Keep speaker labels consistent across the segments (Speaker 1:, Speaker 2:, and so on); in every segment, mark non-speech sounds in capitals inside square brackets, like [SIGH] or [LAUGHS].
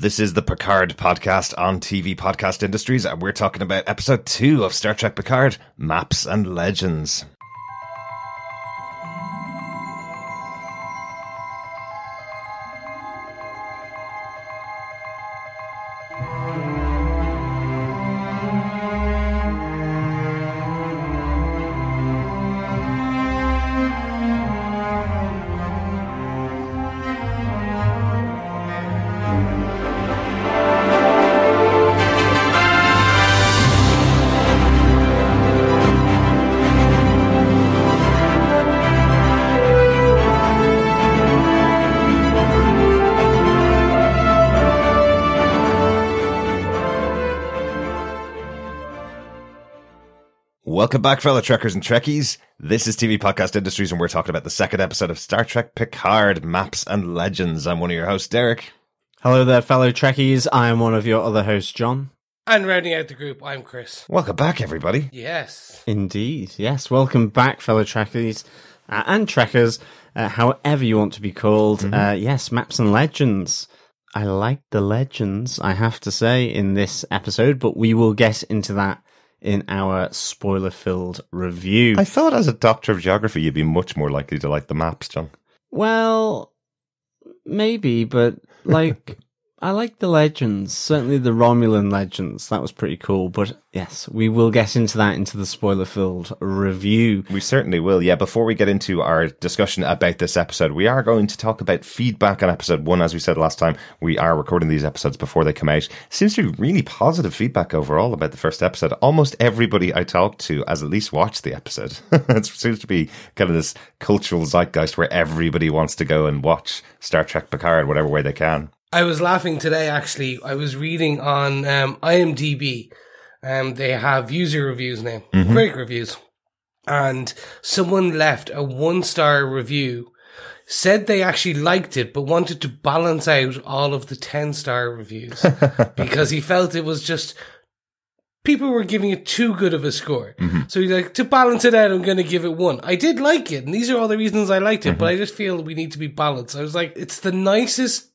Speaker 1: This is the Picard podcast on TV Podcast Industries, and we're talking about episode two of Star Trek Picard Maps and Legends. Welcome back, fellow Trekkers and Trekkies. This is TV Podcast Industries, and we're talking about the second episode of Star Trek Picard Maps and Legends. I'm one of your hosts, Derek.
Speaker 2: Hello there, fellow Trekkies. I am one of your other hosts, John.
Speaker 3: And rounding out the group, I'm Chris.
Speaker 1: Welcome back, everybody.
Speaker 3: Yes.
Speaker 2: Indeed. Yes. Welcome back, fellow Trekkies uh, and Trekkers, uh, however you want to be called.
Speaker 1: Mm-hmm.
Speaker 2: Uh, yes, Maps and Legends. I like the legends, I have to say, in this episode, but we will get into that in our spoiler filled review.
Speaker 1: I thought as a doctor of geography, you'd be much more likely to like the maps, John.
Speaker 2: Well, maybe, but like, [LAUGHS] I like the legends. Certainly the Romulan legends. That was pretty cool. But yes, we will get into that into the spoiler filled review.
Speaker 1: We certainly will. Yeah, before we get into our discussion about this episode, we are going to talk about feedback on episode one. As we said last time, we are recording these episodes before they come out. Seems to be really positive feedback overall about the first episode. Almost everybody I talked to has at least watched the episode. [LAUGHS] it seems to be kind of this cultural zeitgeist where everybody wants to go and watch Star Trek Picard whatever way they can.
Speaker 3: I was laughing today, actually. I was reading on um, IMDb. Um, they have user reviews now, great reviews. And someone left a one star review, said they actually liked it, but wanted to balance out all of the 10 star reviews [LAUGHS] because he felt it was just people were giving it too good of a score. So he's like, to balance it out, I'm going to give it one. I did like it, and these are all the reasons I liked it, but I just feel we need to be balanced. I was like, it's the nicest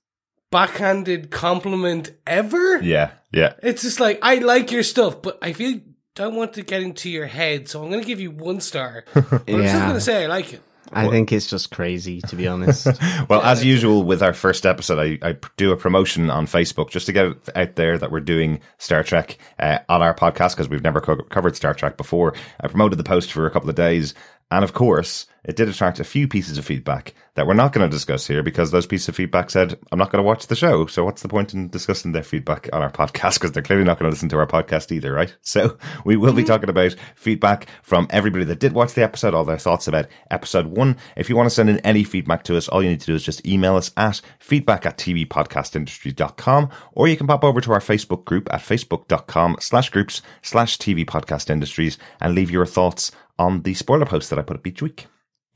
Speaker 3: backhanded compliment ever.
Speaker 1: Yeah, yeah.
Speaker 3: It's just like, I like your stuff, but I feel don't want to get into your head, so I'm going to give you one star. [LAUGHS] But I'm still going to say I like it.
Speaker 2: I think it's just crazy, to be honest. [LAUGHS]
Speaker 1: Well, as usual with our first episode, I, I do a promotion on Facebook just to get it out there that we're doing Star Trek uh, on our podcast because we've never co- covered Star Trek before. I promoted the post for a couple of days. And of course, it did attract a few pieces of feedback that we're not going to discuss here because those pieces of feedback said, I'm not going to watch the show. So what's the point in discussing their feedback on our podcast? Because they're clearly not going to listen to our podcast either, right? [LAUGHS] So we will be mm-hmm. talking about feedback from everybody that did watch the episode, all their thoughts about episode one. If you want to send in any feedback to us, all you need to do is just email us at feedback at tvpodcastindustries.com or you can pop over to our Facebook group at facebook.com slash groups slash TV Podcast Industries and leave your thoughts on the spoiler post that I put up each week.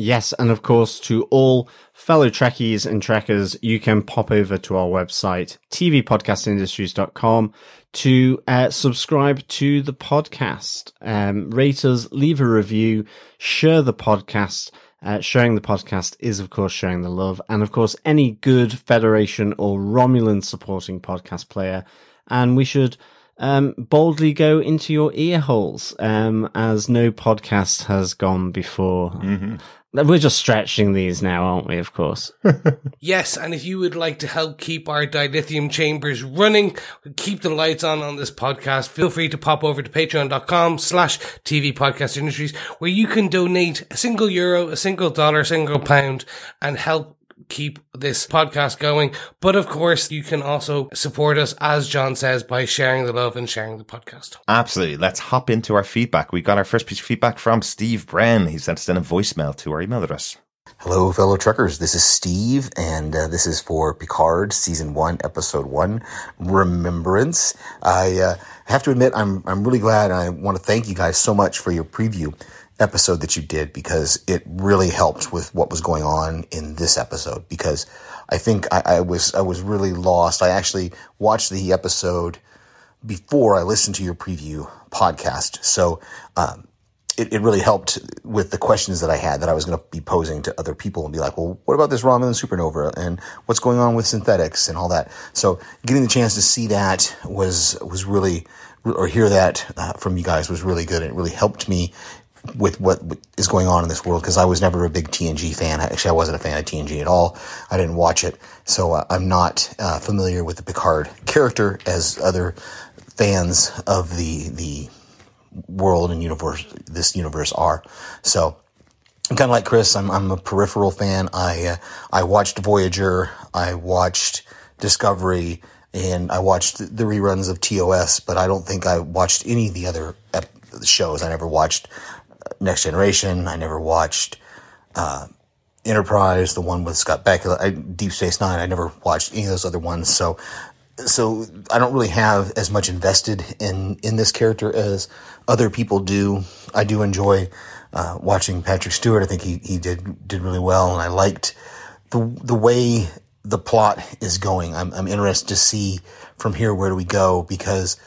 Speaker 2: Yes, and of course, to all fellow Trekkies and Trekkers, you can pop over to our website, tvpodcastindustries.com, to uh, subscribe to the podcast. Um, rate us, leave a review, share the podcast. Uh, sharing the podcast is, of course, sharing the love. And of course, any good Federation or Romulan supporting podcast player. And we should um, boldly go into your ear holes, um, as no podcast has gone before. We're just stretching these now, aren't we? Of course. [LAUGHS]
Speaker 3: Yes, and if you would like to help keep our dilithium chambers running, keep the lights on on this podcast, feel free to pop over to patreon.com slash TV podcast industries where you can donate a single euro, a single dollar, a single pound and help keep this podcast going. But of course, you can also support us, as John says, by sharing the love and sharing the podcast.
Speaker 1: Absolutely. Let's hop into our feedback. We got our first piece of feedback from Steve Bren. He sent us in a voicemail to our email address.
Speaker 4: Hello, fellow Trekkers. This is Steve, and uh, this is for Picard Season One, Episode One, Remembrance. I uh, have to admit, I'm I'm really glad, and I want to thank you guys so much for your preview episode that you did because it really helped with what was going on in this episode. Because I think I, I was I was really lost. I actually watched the episode before I listened to your preview podcast, so. Um, it, it really helped with the questions that I had that I was going to be posing to other people and be like, well, what about this Romulan supernova and what's going on with synthetics and all that? So getting the chance to see that was, was really, or hear that uh, from you guys was really good. It really helped me with what is going on in this world because I was never a big TNG fan. Actually, I wasn't a fan of TNG at all. I didn't watch it, so uh, I'm not uh, familiar with the Picard character as other fans of the the world and universe this universe are. So kind of like Chris. I'm I'm a peripheral fan. I uh, I watched Voyager. I watched Discovery, and I watched the reruns of TOS. But I don't think I watched any of the other ep- shows. I never watched Next Generation. I never watched. Uh, Enterprise, the one with Scott Bakula, Deep Space Nine. I never watched any of those other ones, so so I don't really have as much invested in in this character as other people do. I do enjoy uh, watching Patrick Stewart. I think he he did did really well, and I liked the the way the plot is going. I'm I'm interested to see from here where do we go because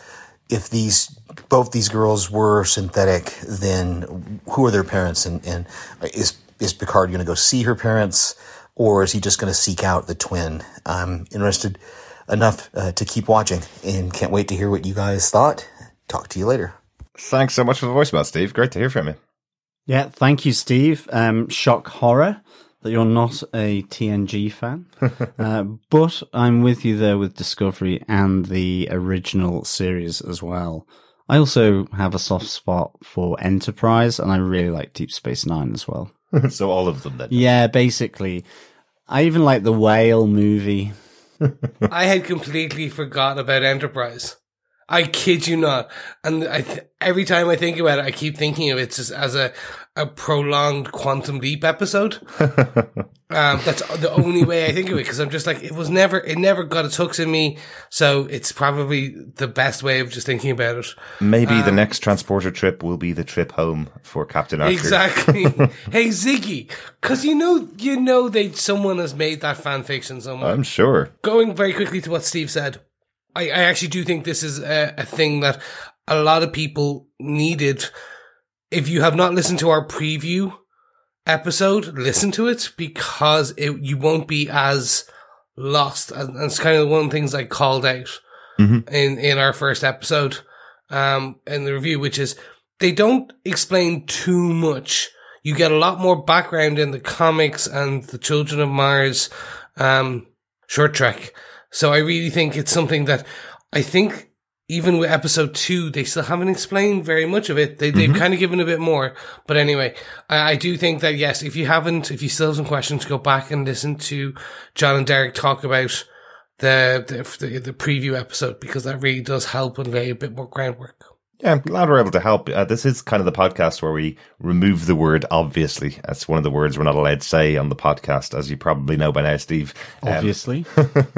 Speaker 4: if these both these girls were synthetic, then who are their parents, and and is is Picard going to go see her parents, or is he just going to seek out the twin? I'm interested enough uh, to keep watching and can't wait to hear what you guys thought. Talk to you later.
Speaker 1: Thanks so much for the voicemail, Steve. Great to hear from you.
Speaker 2: Yeah, thank you, Steve. Um, shock horror that you're not a TNG fan, [LAUGHS] uh, but I'm with you there with Discovery and the original series as well. I also have a soft spot for Enterprise, and I really like Deep Space Nine as well. [LAUGHS]
Speaker 1: so all of them then.
Speaker 2: Yeah, basically. I even like the whale movie. [LAUGHS]
Speaker 3: I had completely forgot about Enterprise. I kid you not. And I th- every time I think about it, I keep thinking of it just as a, a prolonged Quantum Leap episode. [LAUGHS] um, that's the only way I think of it because I'm just like, it was never, it never got its hooks in me. So it's probably the best way of just thinking about it.
Speaker 1: Maybe um, the next transporter trip will be the trip home for Captain Archer.
Speaker 3: Exactly. [LAUGHS] hey, Ziggy, because you know, you know, they someone has made that fan fiction somewhere.
Speaker 1: I'm sure.
Speaker 3: Going very quickly to what Steve said. I, I actually do think this is a, a thing that a lot of people needed. If you have not listened to our preview episode, listen to it because it, you won't be as lost. And it's kind of one of the things I called out mm-hmm. in, in our first episode, um, in the review, which is they don't explain too much. You get a lot more background in the comics and the Children of Mars, um, short trek. So I really think it's something that I think even with episode two, they still haven't explained very much of it. They, they've mm-hmm. kind of given a bit more. But anyway, I, I, do think that yes, if you haven't, if you still have some questions, go back and listen to John and Derek talk about the, the, the preview episode because that really does help and lay a bit more groundwork.
Speaker 1: Yeah, I'm glad we're able to help. Uh, this is kind of the podcast where we remove the word obviously. That's one of the words we're not allowed to say on the podcast, as you probably know by now, Steve.
Speaker 2: Um, obviously.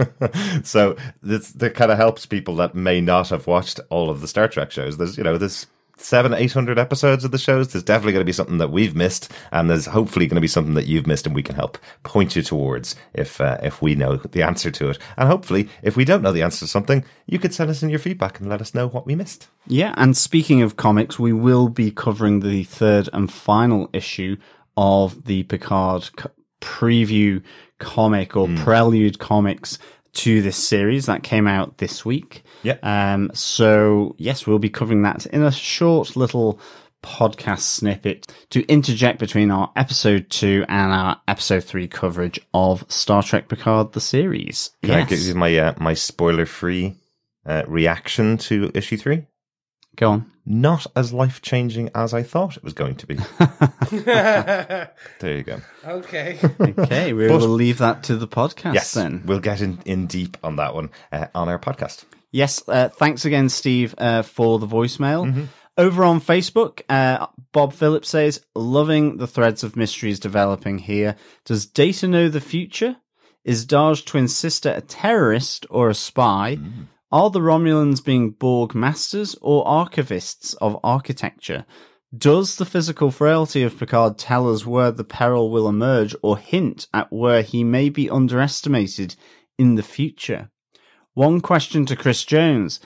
Speaker 2: [LAUGHS]
Speaker 1: so this that kind of helps people that may not have watched all of the Star Trek shows. There's, you know, there's seven, eight hundred episodes of the shows. There's definitely going to be something that we've missed, and there's hopefully going to be something that you've missed, and we can help point you towards if uh, if we know the answer to it. And hopefully, if we don't know the answer to something, you could send us in your feedback and let us know what we missed.
Speaker 2: Yeah, and speaking of comics, we will be covering the third and final issue of the Picard preview comic or mm. prelude comics to this series that came out this week.
Speaker 1: Yeah.
Speaker 2: Um, so yes, we'll be covering that in a short little podcast snippet to interject between our episode two and our episode three coverage of Star Trek Picard the series.
Speaker 1: Can yes. I give you my uh, my spoiler free uh, reaction to issue three?
Speaker 2: Go on.
Speaker 1: Not as life changing as I thought it was going to be. [LAUGHS] [LAUGHS] there you go.
Speaker 3: Okay.
Speaker 2: okay, we will leave that to the podcast
Speaker 1: yes,
Speaker 2: then.
Speaker 1: We'll get in, in deep on that one uh, on our podcast.
Speaker 2: Yes, uh, thanks again, Steve, uh, for the voicemail. Mm-hmm. Over on Facebook, uh, Bob Phillips says, loving the threads of mysteries developing here. Does Data know the future? Is Dahj twin sister a terrorist or a spy? Mm. Are the Romulans being Borg masters or archivists of architecture? Does the physical frailty of Picard tell us where the peril will emerge or hint at where he may be underestimated in the future? One question to Chris Jones.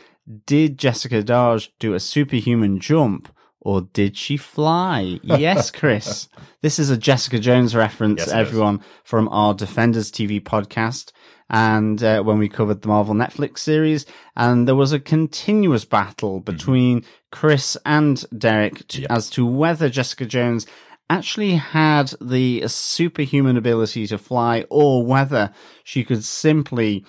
Speaker 2: Did Jessica Dahj do a superhuman jump or did she fly? Yes, [LAUGHS] Chris. this is a Jessica Jones reference,
Speaker 1: Yes, is.
Speaker 2: everyone, from our Defenders TV podcast. And uh, when we covered the Marvel Netflix series, and there was a continuous battle between Chris and Derek to,
Speaker 1: Yep.
Speaker 2: as to whether Jessica Jones actually had the superhuman ability to fly or whether she could simply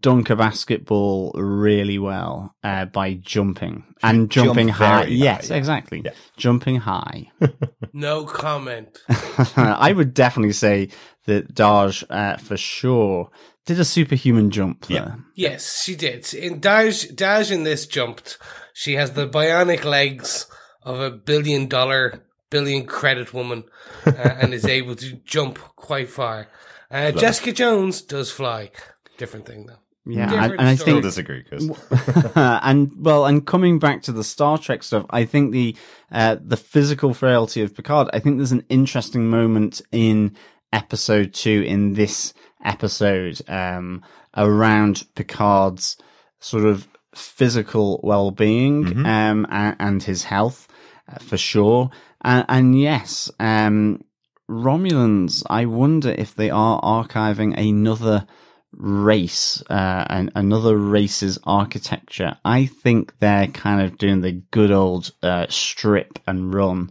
Speaker 2: dunk a basketball really well uh, by jumping and
Speaker 1: jump
Speaker 2: jumping high.
Speaker 1: very
Speaker 2: Yes, exactly.
Speaker 1: Yeah.
Speaker 2: Jumping high. [LAUGHS]
Speaker 3: No comment. [LAUGHS]
Speaker 2: I would definitely say that Dahj, uh, for sure, did a superhuman jump there.
Speaker 1: Yeah.
Speaker 3: Yes, she did. In Dahj, Dahj in this jumped. She has the bionic legs of a billion dollar, billion credit woman, uh, [LAUGHS] and is able to jump quite far. Uh, Jessica Jones does fly. Different thing though.
Speaker 2: Yeah, and, and I
Speaker 3: story.
Speaker 1: Still disagree, Chris. [LAUGHS]
Speaker 2: and well, and coming back to the Star Trek stuff, I think the uh, the physical frailty of Picard. I think there's an interesting moment in episode two in this episode um, around Picard's sort of physical well-being um, and, and his health uh, for sure. And, and yes, um, Romulans. I wonder if they are archiving another race, uh, and another race's architecture. I think they're kind of doing the good old uh, strip and run.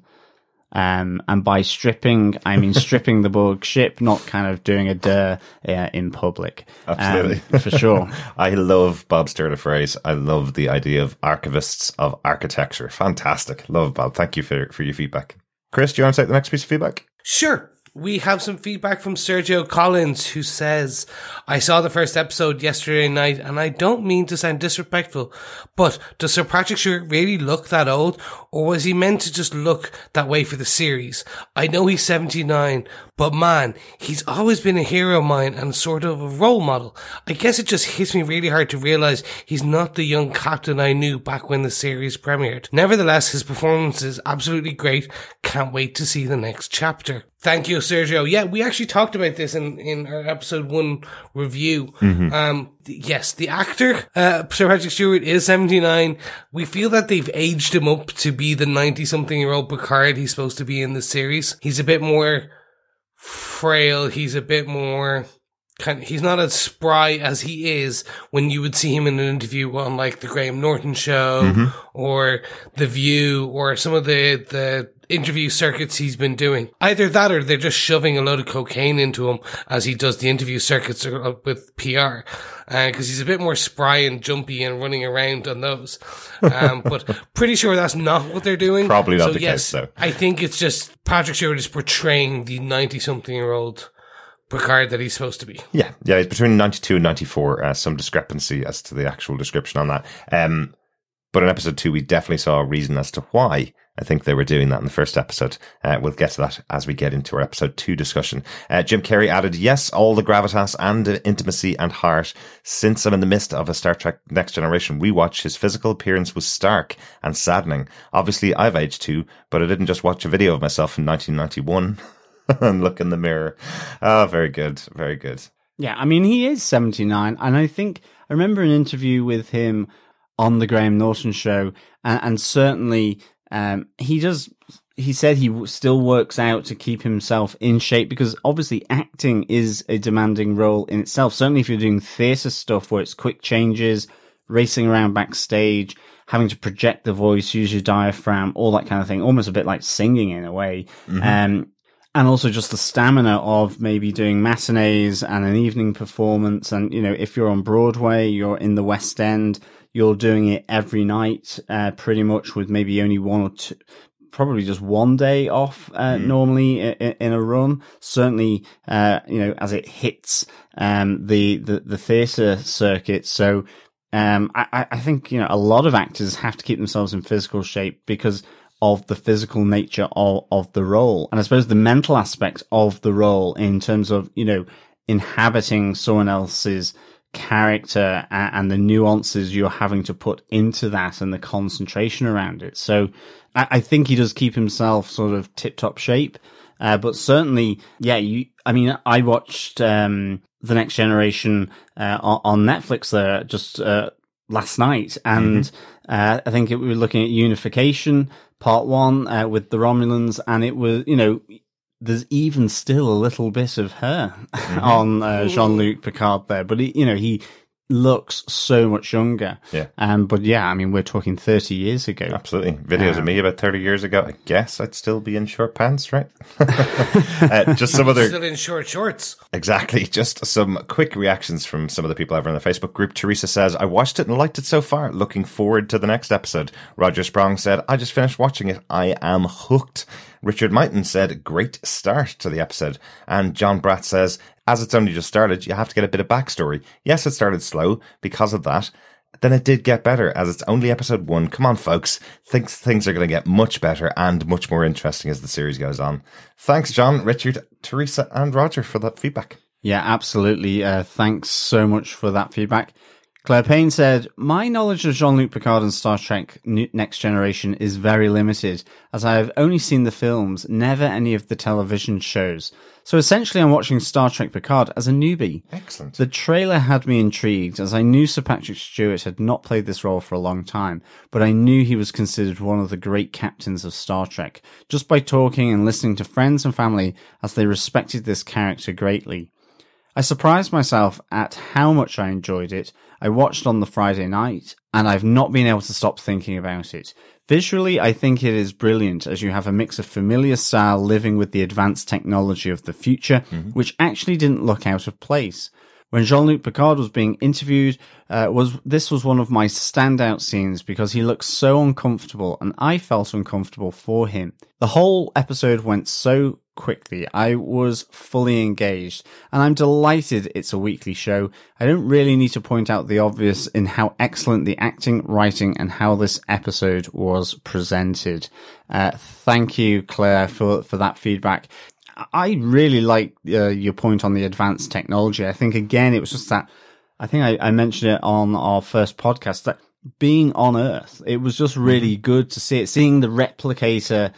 Speaker 2: Um, and by stripping, I mean stripping the Borg [LAUGHS] ship, not kind of doing a der uh, in public. Um,
Speaker 1: Absolutely.
Speaker 2: for sure. [LAUGHS]
Speaker 1: I love Bob Sturda phrase. I love the idea of archivists of architecture. Fantastic. Love Bob. Thank you for, for your feedback. Chris, do you want to take the next piece of feedback?
Speaker 3: Sure. We have some feedback from Sergio Collins who says, I saw the first episode yesterday night and I don't mean to sound disrespectful, but does Sir Patrick Stewart really look that old or was he meant to just look that way for the series? I know he's 79, but man, he's always been a hero of mine and sort of a role model. I guess it just hits me really hard to realize he's not the young captain I knew back when the series premiered. Nevertheless, his performance is absolutely great. Can't wait to see the next chapter. Thank you, Sergio. Yeah, we actually talked about this in, in our episode one review. Um, th- yes, the actor, uh, Sir Patrick Stewart is 79. We feel that they've aged him up to be the 90 something year old Picard he's supposed to be in the series. He's a bit more frail. He's a bit more kind he's not as spry as he is when you would see him in an interview on like the Graham Norton show mm-hmm. or The View or some of the, the interview circuits he's been doing. Either that or they're just shoving a load of cocaine into him as he does the interview circuits with PR. Uh, cause he's a bit more spry and jumpy and running around on those. Um, [LAUGHS] but pretty sure that's not what they're doing.
Speaker 1: Probably not
Speaker 3: so
Speaker 1: the
Speaker 3: yes,
Speaker 1: case, though.
Speaker 3: I think it's just Patrick Stewart is portraying the 90 something year old Picard that he's supposed to be.
Speaker 1: Yeah, yeah, it's between 92 and 94. Uh, some discrepancy as to the actual description on that. Um, but in episode two, we definitely saw a reason as to why I think they were doing that in the first episode. Uh, we'll get to that as we get into our episode two discussion. Uh, Jim Carrey added, yes, all the gravitas and intimacy and heart. Since I'm in the midst of a Star Trek Next Generation rewatch, his physical appearance was stark and saddening. Obviously, I've aged too, but I didn't just watch a video of myself in 1991 [LAUGHS] and look in the mirror. Oh, very good. Very good.
Speaker 2: Yeah, I mean, he is 79. And I think I remember an interview with him on the Graham Norton show. And, and certainly, um, he does, he said he still works out to keep himself in shape because obviously acting is a demanding role in itself. Certainly if you're doing theatre stuff where it's quick changes, racing around backstage, having to project the voice, use your diaphragm, all that kind of thing, almost a bit like singing in a way. Um, and also just the stamina of maybe doing matinees and an evening performance. And, you know, if you're on Broadway, you're in the West End, you're doing it every night, uh, pretty much with maybe only one or two, probably just one day off, uh, normally in, in a run. Certainly, uh, you know, as it hits, um, the, the, the theatre circuit. So, um, I, I think, you know, a lot of actors have to keep themselves in physical shape because of the physical nature of, of the role. And I suppose the mental aspect of the role in terms of, you know, inhabiting someone else's character and, and the nuances you're having to put into that and the concentration around it. So I, I think he does keep himself sort of tip top shape. Uh, but certainly, yeah, you, I mean, I watched, um, the next generation, uh, on, Netflix there just, uh, last night. And, uh, I think it, we were looking at unification part one uh, with the Romulans, and it was you know there's even still a little bit of her [LAUGHS]
Speaker 1: Mm-hmm.
Speaker 2: on uh, Jean Luc Picard there, but he, you know he looks so much younger.
Speaker 1: Yeah.
Speaker 2: Um, but yeah, I mean we're talking 30 years ago.
Speaker 1: Absolutely. Videos of me about 30 years ago. I guess I'd still be in short pants, right? [LAUGHS] uh, [LAUGHS] just some other
Speaker 3: Still in short shorts.
Speaker 1: Exactly. [LAUGHS] Just some quick reactions from some of the people over in the Facebook group. Teresa says, I watched it and liked it so far. Looking forward to the next episode. Roger Sprong said, I just finished watching it. I am hooked. Richard Mighton said, great start to the episode. And John Bratt says, as it's only just started, you have to get a bit of backstory. Yes, it started slow because of that. Then it did get better as it's only episode one. Come on, folks. Things, things are going to get much better and much more interesting as the series goes on. Thanks, John, Richard, Teresa, and Roger for that feedback.
Speaker 2: Yeah, absolutely. Uh, thanks so much for that feedback. Claire Payne said, My knowledge of Jean Luc Picard and Star Trek Next Generation is very limited, as I have only seen the films, never any of the television shows. So essentially, I'm watching Star Trek Picard as a newbie.
Speaker 1: Excellent.
Speaker 2: The trailer had me intrigued, as I knew Sir Patrick Stewart had not played this role for a long time, but I knew he was considered one of the great captains of Star Trek, just by talking and listening to friends and family as they respected this character greatly. I surprised myself at how much I enjoyed it. I watched on the Friday night, and I've not been able to stop thinking about it. Visually, I think it is brilliant as you have a mix of familiar style living with the advanced technology of the future, which actually didn't look out of place. When Jean-Luc Picard was being interviewed, uh, was this was one of my standout scenes because he looked so uncomfortable, and I felt uncomfortable for him. The whole episode went so quickly. I was fully engaged, and I'm delighted it's a weekly show. I don't really need to point out the obvious in how excellent the acting, writing, and how this episode was presented. Uh, thank you, Claire, for for that feedback. I really like uh, your point on the advanced technology. I think again, it was just that. I think I, I mentioned it on our first podcast that being on Earth, it was just really good to see it. Seeing the replicator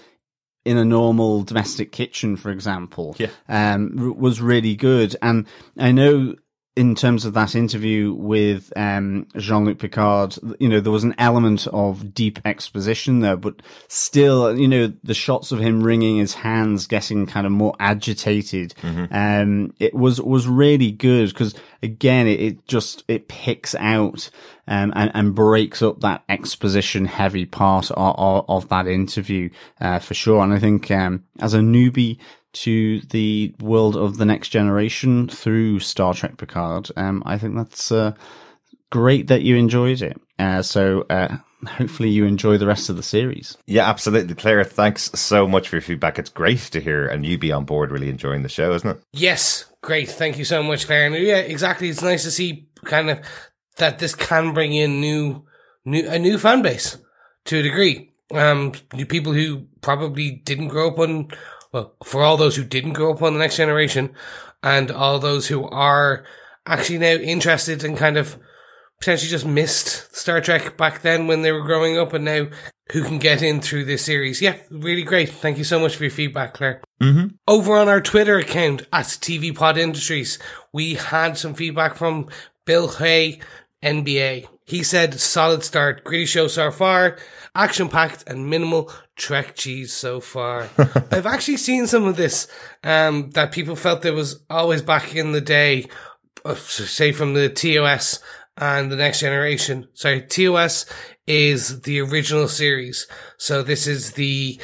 Speaker 2: in a normal domestic kitchen, for example,
Speaker 1: Yeah.
Speaker 2: um, was really good. And I know in terms of that interview with um, Jean-Luc Picard, you know, there was an element of deep exposition there, but still, you know, the shots of him wringing his hands, getting kind of more agitated, um, it was was really good because again, it, it just it picks out um, and, and breaks up that exposition heavy part of, of, of that interview uh, for sure. And I think um, as a newbie to the world of the next generation through Star Trek Picard, um, I think that's uh, great that you enjoyed it. Uh, so uh, hopefully you enjoy the rest of the series.
Speaker 1: Yeah, absolutely. Claire, thanks so much for your feedback. It's great to hear and you be on board really enjoying the show, isn't it?
Speaker 3: Yes, great. Thank you so much, Claire. And yeah, exactly. It's nice to see kind of that this can bring in new, new a new fan base to a degree. Um, new people who probably didn't grow up on, well, for all those who didn't grow up on the next generation, and all those who are actually now interested and kind of potentially just missed Star Trek back then when they were growing up, and now who can get in through this series. Yeah, really great. Thank you so much for your feedback, Claire.
Speaker 1: Mm-hmm.
Speaker 3: Over on our Twitter account at TV Pod Industries, we had some feedback from Bill Hay, NBA. He said, solid start, gritty show so far, action packed and minimal Trek cheese so far. [LAUGHS] I've actually seen some of this, um, that people felt there was always back in the day, uh, say from the TOS and the next generation. Sorry, TOS is the original series. So this is the,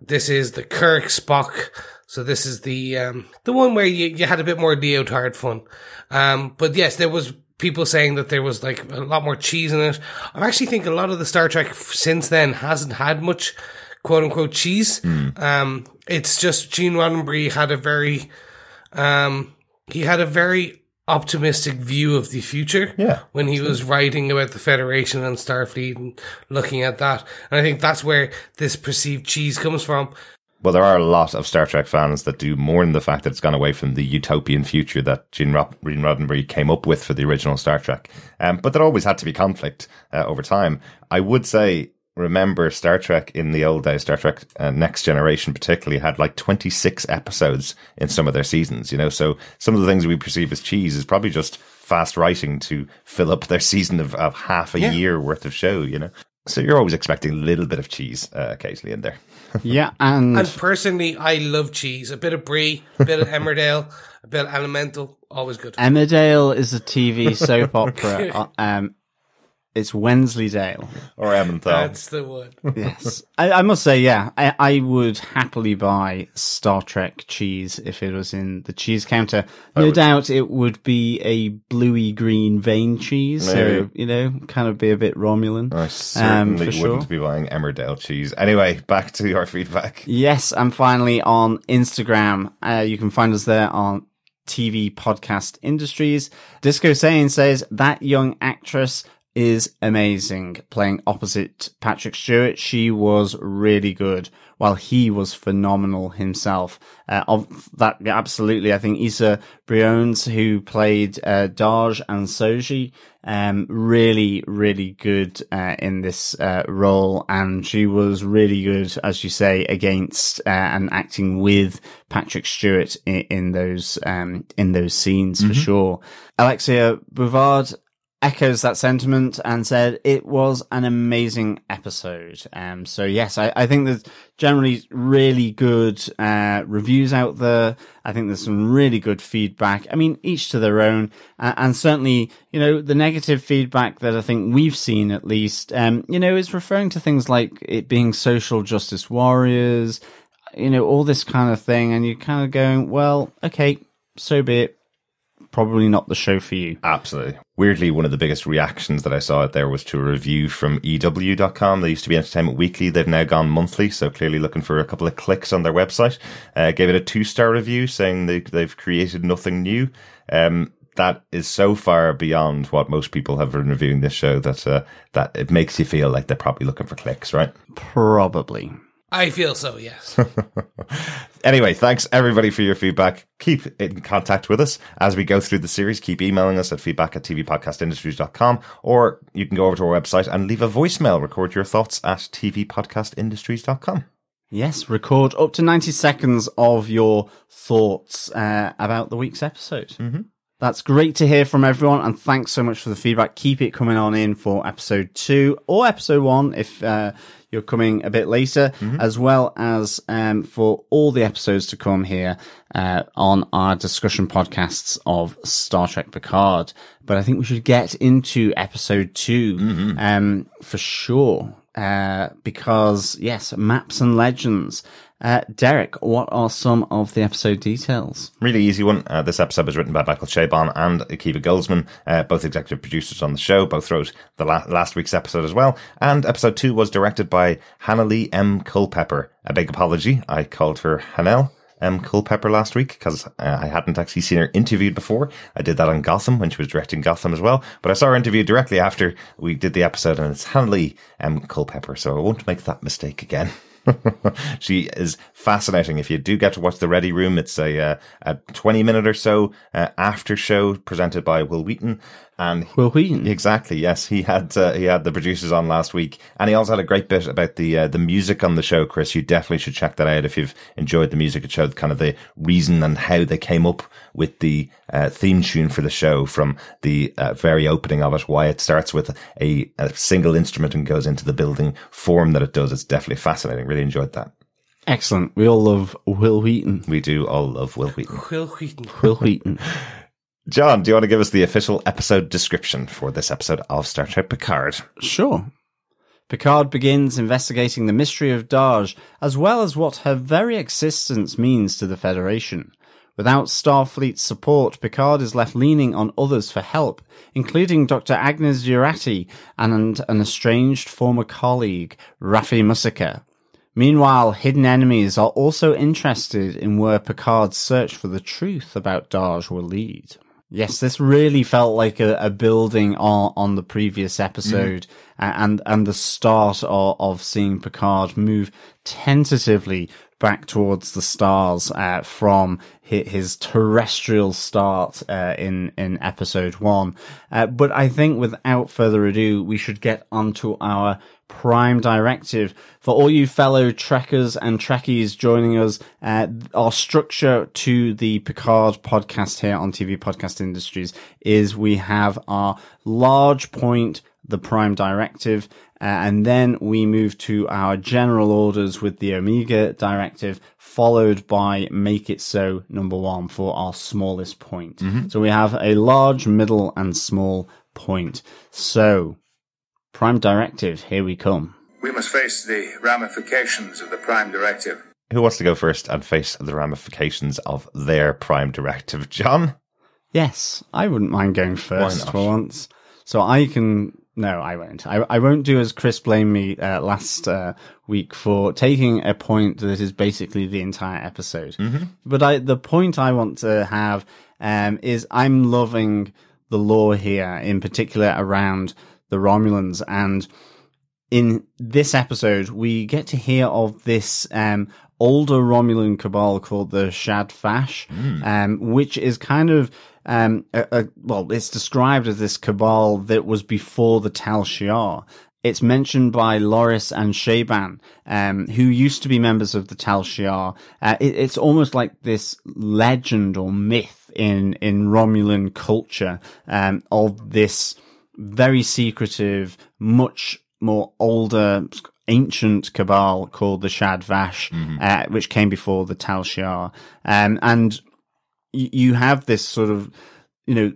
Speaker 3: this is the Kirk Spock. So this is the, um, the one where you, you had a bit more leotard fun. Um, but yes, there was people saying that there was like a lot more cheese in it. I actually think a lot of the Star Trek since then hasn't had much quote unquote cheese. Um, it's just Gene Roddenberry had a very, um, he had a very optimistic view of the future
Speaker 1: Yeah,
Speaker 3: when he was writing about the Federation and Starfleet and looking at that. And I think that's where this perceived cheese comes from.
Speaker 1: Well, there are a lot of Star Trek fans that do mourn the fact that it's gone away from the utopian future that Gene, Rod- Gene Roddenberry came up with for the original Star Trek. Um, but there always had to be conflict uh, over time. I would say, remember Star Trek in the old days, Star Trek uh, Next Generation particularly had like 26 episodes in some of their seasons, you know? So some of the things we perceive as cheese is probably just fast writing to fill up their season of, of half a
Speaker 3: Yeah.
Speaker 1: year worth of show, you know? So you're always expecting a little bit of cheese uh, occasionally in there. [LAUGHS]
Speaker 2: Yeah, and,
Speaker 3: And personally, I love cheese. A bit of brie, a bit of Emmerdale, a bit of Elemental, always good.
Speaker 2: Emmerdale is a TV soap opera. [LAUGHS] Uh, Um, it's Wensleydale.
Speaker 1: Or Emmenthal.
Speaker 3: That's the one.
Speaker 2: Yes, I, I must say, yeah, I, I would happily buy Star Trek cheese if it was in the cheese counter. No doubt it would be a bluey green vein cheese, so you know, kind of be a bit Romulan.
Speaker 1: I certainly
Speaker 2: um, for
Speaker 1: wouldn't
Speaker 2: sure.
Speaker 1: be buying Emmerdale cheese. Anyway, back to your feedback.
Speaker 2: Yes, and finally on Instagram, uh, you can find us there on TV Podcast Industries. Disco Sane says that young actress is amazing playing opposite Patrick Stewart. She was really good while he was phenomenal himself. Uh, of that, absolutely. I think Isa Briones, who played, uh, and Soji, um, really, really good, uh, in this, uh, role. And she was really good, as you say, against, uh, and acting with Patrick Stewart in, in those, um, in those scenes for sure. Alexia Bouvard, echoes that sentiment and said it was an amazing episode. Um, so yes, I, I think there's generally really good, uh, reviews out there. I think there's some really good feedback. I mean, each to their own. Uh, and certainly, you know, the negative feedback that I think we've seen at least, um, you know, is referring to things like it being social justice warriors, you know, all this kind of thing. And you're kind of going, well, okay, so be it. Probably not the show for you.
Speaker 1: Absolutely. Weirdly, one of the biggest reactions that I saw out there was to a review from EW.com. They used to be Entertainment Weekly. They've now gone monthly, so clearly looking for a couple of clicks on their website. Uh, gave it a two star review saying they, they've created nothing new. Um, that is so far beyond what most people have been reviewing this show that uh, that it makes you feel like they're probably looking for clicks, right?
Speaker 2: Probably.
Speaker 3: I feel so, yes. [LAUGHS]
Speaker 1: Anyway, thanks everybody for your feedback. Keep in contact with us as we go through the series. Keep emailing us at feedback at tvpodcastindustries.com or you can go over to our website and leave a voicemail. Record your thoughts at tvpodcastindustries.com.
Speaker 2: Yes, record up to 90 seconds of your thoughts uh, about the week's episode. Mm-hmm. That's great to hear from everyone, and thanks so much for the feedback. Keep it coming on in for episode two or episode one if uh, you're coming a bit later, as well as um, for all the episodes to come here uh, on our discussion podcasts of Star Trek Picard. But I think we should get into episode 2 um, for sure uh, because yes, maps and legends. Uh, Derek, what are some of the episode details?
Speaker 1: Really easy one. Uh, this episode was written by Michael Chabon and Akiva Goldsman, uh, both executive producers on the show. Both wrote the la- last week's episode as well. And episode two was directed by Hannah Lee M. Culpepper. A big apology. I called her Hanel. M. Culpepper last week because uh, I hadn't actually seen her interviewed before. I did that on Gotham when she was directing Gotham as well, but I saw her interviewed directly after we did the episode and it's Hannah Lee M. Culpepper, so I won't make that mistake again. [LAUGHS] [LAUGHS] she is fascinating. If you do get to watch the Ready Room, it's a uh, a twenty minute or so uh, after show presented by Wil Wheaton, and
Speaker 2: Wil Wheaton.
Speaker 1: Exactly. Yes, he had uh, he had the producers on last week, and he also had a great bit about the uh, the music on the show. Chris, you definitely should check that out if you've enjoyed the music. It showed kind of the reason and how they came up with the uh, theme tune for the show from the uh, very opening of it. Why it starts with a, a single instrument and goes into the building form that it does. It's definitely fascinating. Really enjoyed that.
Speaker 2: Excellent. We all love Wil Wheaton.
Speaker 1: We do all love Wil Wheaton.
Speaker 3: Wil Wheaton.
Speaker 2: Wil Wheaton. [LAUGHS]
Speaker 1: John, do you want to give us the official episode description for this episode of Star Trek Picard?
Speaker 2: Sure. Picard begins investigating the mystery of Dahj, as well as what her very existence means to the Federation. Without Starfleet's support, Picard is left leaning on others for help, including Dr. Agnes Jurati and an estranged former colleague, Raffi Musiker. Meanwhile, hidden enemies are also interested in where Picard's search for the truth about Dahj will lead. Yes, this really felt like a, a building on, on the previous episode mm. a- and, and the start of, of seeing Picard move tentatively back towards the stars, uh, from his terrestrial start, uh, in, in episode one. Uh, but I think without further ado, we should get onto our prime directive for all you fellow trekkers and trekkies joining us uh, our structure to the picard podcast here on tv podcast industries is we have our large point the Prime Directive, uh, and then we move to our general orders with the Omega Directive, followed by Make It So number one for our smallest point. So we have a large, middle, and small point. So, Prime Directive, here we come.
Speaker 5: We must face the ramifications of the Prime Directive.
Speaker 1: Who wants to go first and face the ramifications of their prime directive? John?
Speaker 2: Yes, I wouldn't mind going first
Speaker 1: not?
Speaker 2: for once. So I can. No, I won't. I, I won't do as Chris blamed me uh, last uh, week for taking a point that is basically the entire episode. But I, the point I want to have um, is I'm loving the lore here, in particular around the Romulans and in this episode, we get to hear of this um, older Romulan cabal called the Zhat Vash, um, which is kind of um, a, a, well, it's described as this cabal that was before the Tal Shiar. It's mentioned by Laris and Zhaban, um, who used to be members of the Tal Shiar. Uh, it, it's almost like this legend or myth in in Romulan culture um, of this very secretive, much more older, ancient cabal called the Zhat Vash, uh, which came before the Tal Shiar. Um, and you have this sort of, you know,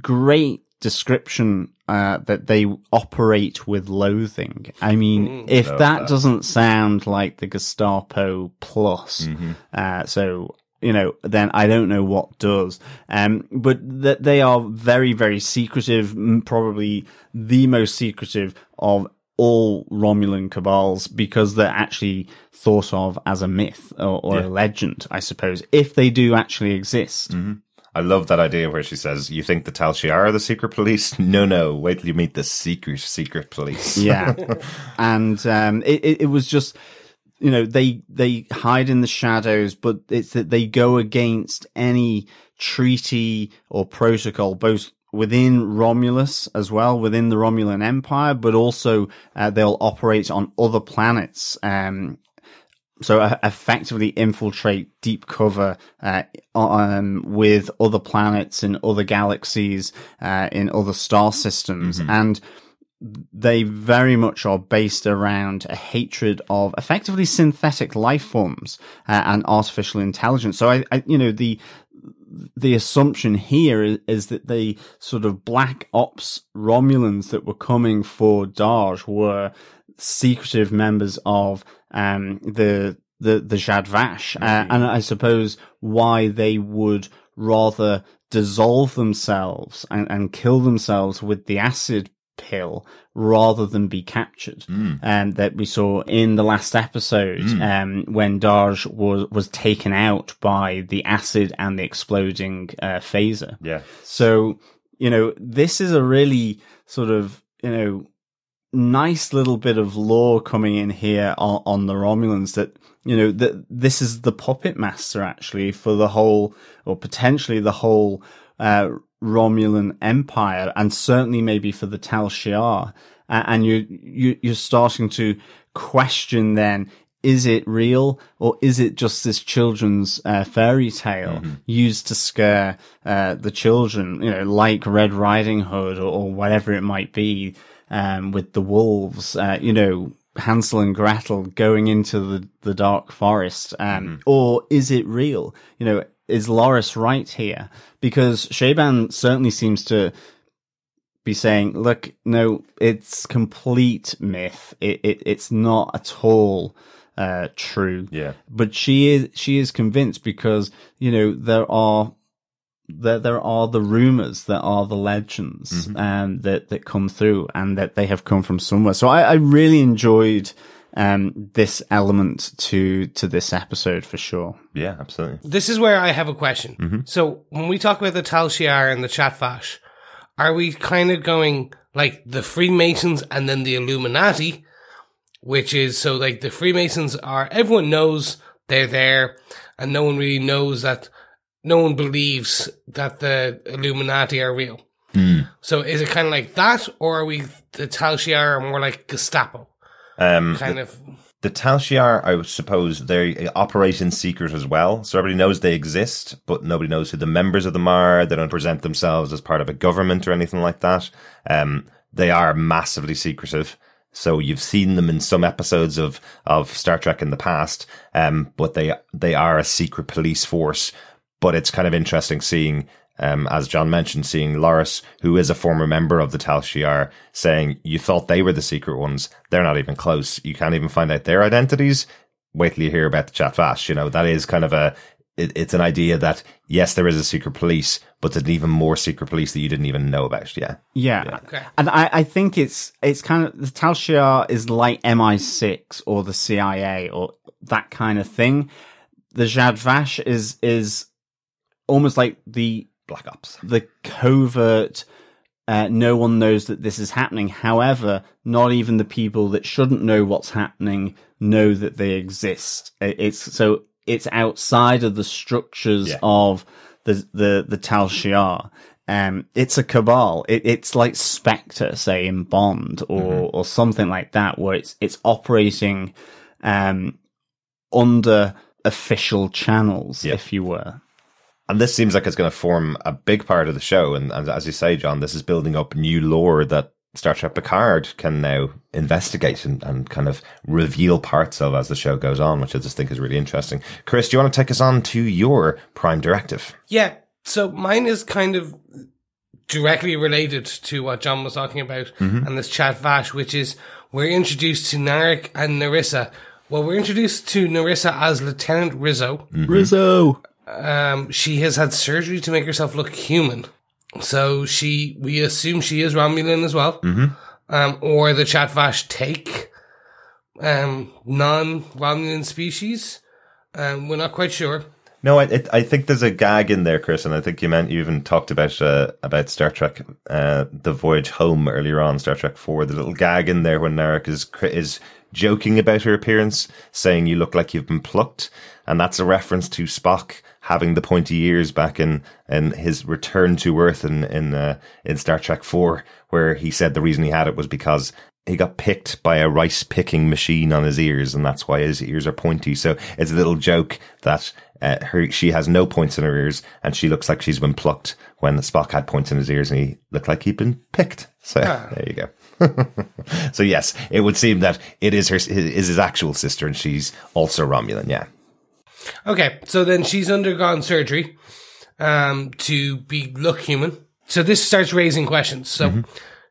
Speaker 2: great description uh, that they operate with loathing. I mean, if that doesn't sound like the Gestapo plus, uh, so you know, then I don't know what does. Um, but that they are very, very secretive, probably the most secretive of all Romulan cabals because they're actually thought of as a myth or, or a legend, I suppose, if they do actually exist.
Speaker 1: I love that idea where she says, You think the Tal Shiar are the secret police? [LAUGHS] No, no. Wait till you meet the secret, secret police.
Speaker 2: Yeah. [LAUGHS] and um, it, it, it was just, you know, they they hide in the shadows, but it's that they go against any treaty or protocol, both within Romulus as well, within the Romulan Empire, but also uh, they'll operate on other planets. Um, so uh, effectively infiltrate deep cover uh, um, with other planets in other galaxies, uh, in other star systems, and they very much are based around a hatred of effectively synthetic life forms uh, and artificial intelligence. So I, I, you know, the the assumption here is, is that the sort of black ops Romulans that were coming for Dahj were secretive members of um, the the the Zhat Vash, uh, and I suppose why they would rather dissolve themselves and, and kill themselves with the acid pill rather than be captured. Um, that we saw in the last episode, um, when Dahj was, was taken out by the acid and the exploding, uh, phaser.
Speaker 1: Yeah.
Speaker 2: So, you know, this is a really sort of, you know, nice little bit of lore coming in here on, on the Romulans that, you know, that this is the puppet master actually for the whole, or potentially the whole, uh, Romulan Empire, and certainly maybe for the Tal Shiar. And you, you, you're starting to question then, is it real or is it just this children's uh, fairy tale used to scare uh, the children, you know, like Red Riding Hood or, or whatever it might be, um, with the wolves, uh, you know, Hansel and Gretel going into the, the dark forest, um, or is it real? You know, is Laris right here? Because Zhaban certainly seems to be saying, look, no, it's complete myth. It, it it's not at all uh, true.
Speaker 1: Yeah.
Speaker 2: But she is she is convinced because you know there are there there are the rumors, there are the legends, um, that that come through, and that they have come from somewhere. So I, I really enjoyed um this element to to this episode for sure.
Speaker 1: Yeah, absolutely.
Speaker 3: This is where I have a question. So when we talk about the Tal Shiar and the Zhat Vash, are we kind of going like the Freemasons and then the Illuminati, which is so like the Freemasons are everyone knows they're there, and no one really knows that no one believes that the Illuminati are real. So is it kind of like that, or are we the Tal Shiar are more like Gestapo
Speaker 1: Um,
Speaker 3: kind of?
Speaker 1: the Tal Shiar, I suppose, they operate in secret as well. So everybody knows they exist, but nobody knows who the members of them are. They don't present themselves as part of a government or anything like that. Um, they are massively secretive. So you've seen them in some episodes of, of Star Trek in the past, um, but they they are a secret police force. But it's kind of interesting seeing, um, as John mentioned, seeing Laris, who is a former member of the Tal Shiar, saying you thought they were the secret ones. They're not even close. You can't even find out their identities. Wait till you hear about the Zhat Vash. You know that is kind of a it, it's an idea that yes, there is a secret police, but there's an even more secret police that you didn't even know about. Yeah.
Speaker 2: Yeah.
Speaker 3: Okay.
Speaker 2: And I, I think it's it's kind of the Tal Shiar is like MI6 or the CIA or that kind of thing. The Zhat Vash is is almost like the
Speaker 1: Black Ops.
Speaker 2: the covert uh, no one knows that this is happening. However, not even the people that shouldn't know what's happening know that they exist. It's so it's outside of the structures
Speaker 1: Yeah.
Speaker 2: of the the the Tal Shiar. Um, it's a cabal. It, it's like Spectre, say in Bond, or
Speaker 1: Mm-hmm.
Speaker 2: or something like that, where it's it's operating um, under official channels,
Speaker 1: Yeah.
Speaker 2: if you were.
Speaker 1: And this seems like it's going to form a big part of the show. And, and as you say, John, this is building up new lore that Star Trek Picard can now investigate and, and kind of reveal parts of as the show goes on, which I just think is really interesting. Chris, do you want to take us on to your prime directive?
Speaker 3: Yeah. So mine is kind of directly related to what John was talking about mm-hmm. and this Zhat Vash, which is we're introduced to Narek and Narissa. Well, we're introduced to Narissa as Lieutenant Rizzo. Mm-hmm.
Speaker 2: Rizzo.
Speaker 3: Um, she has had surgery to make herself look human. So she, we assume she is Romulan as well. Mm-hmm. Um, or the Zhat Vash take, um, non-Romulan species. Um, we're not quite sure.
Speaker 1: No, I, it, I think there's a gag in there, Chris, and I think you meant you even talked about uh, about Star Trek, uh, the voyage home earlier on, Star Trek Four. The little gag in there when Narek is is joking about her appearance, saying you look like you've been plucked, and that's a reference to Spock having the pointy ears back in in his return to Earth in in uh, in Star Trek Four, where he said the reason he had it was because he got picked by a rice picking machine on his ears, and that's why his ears are pointy. So it's a little joke that uh, her she has no points in her ears, and she looks like she's been plucked when Spock had points in his ears, and he looked like he'd been picked. So there you go. [LAUGHS] so yes, it would seem that it is her is his actual sister, and she's also Romulan. Yeah.
Speaker 3: Okay, so then she's undergone surgery um, to be look human. So this starts raising questions. So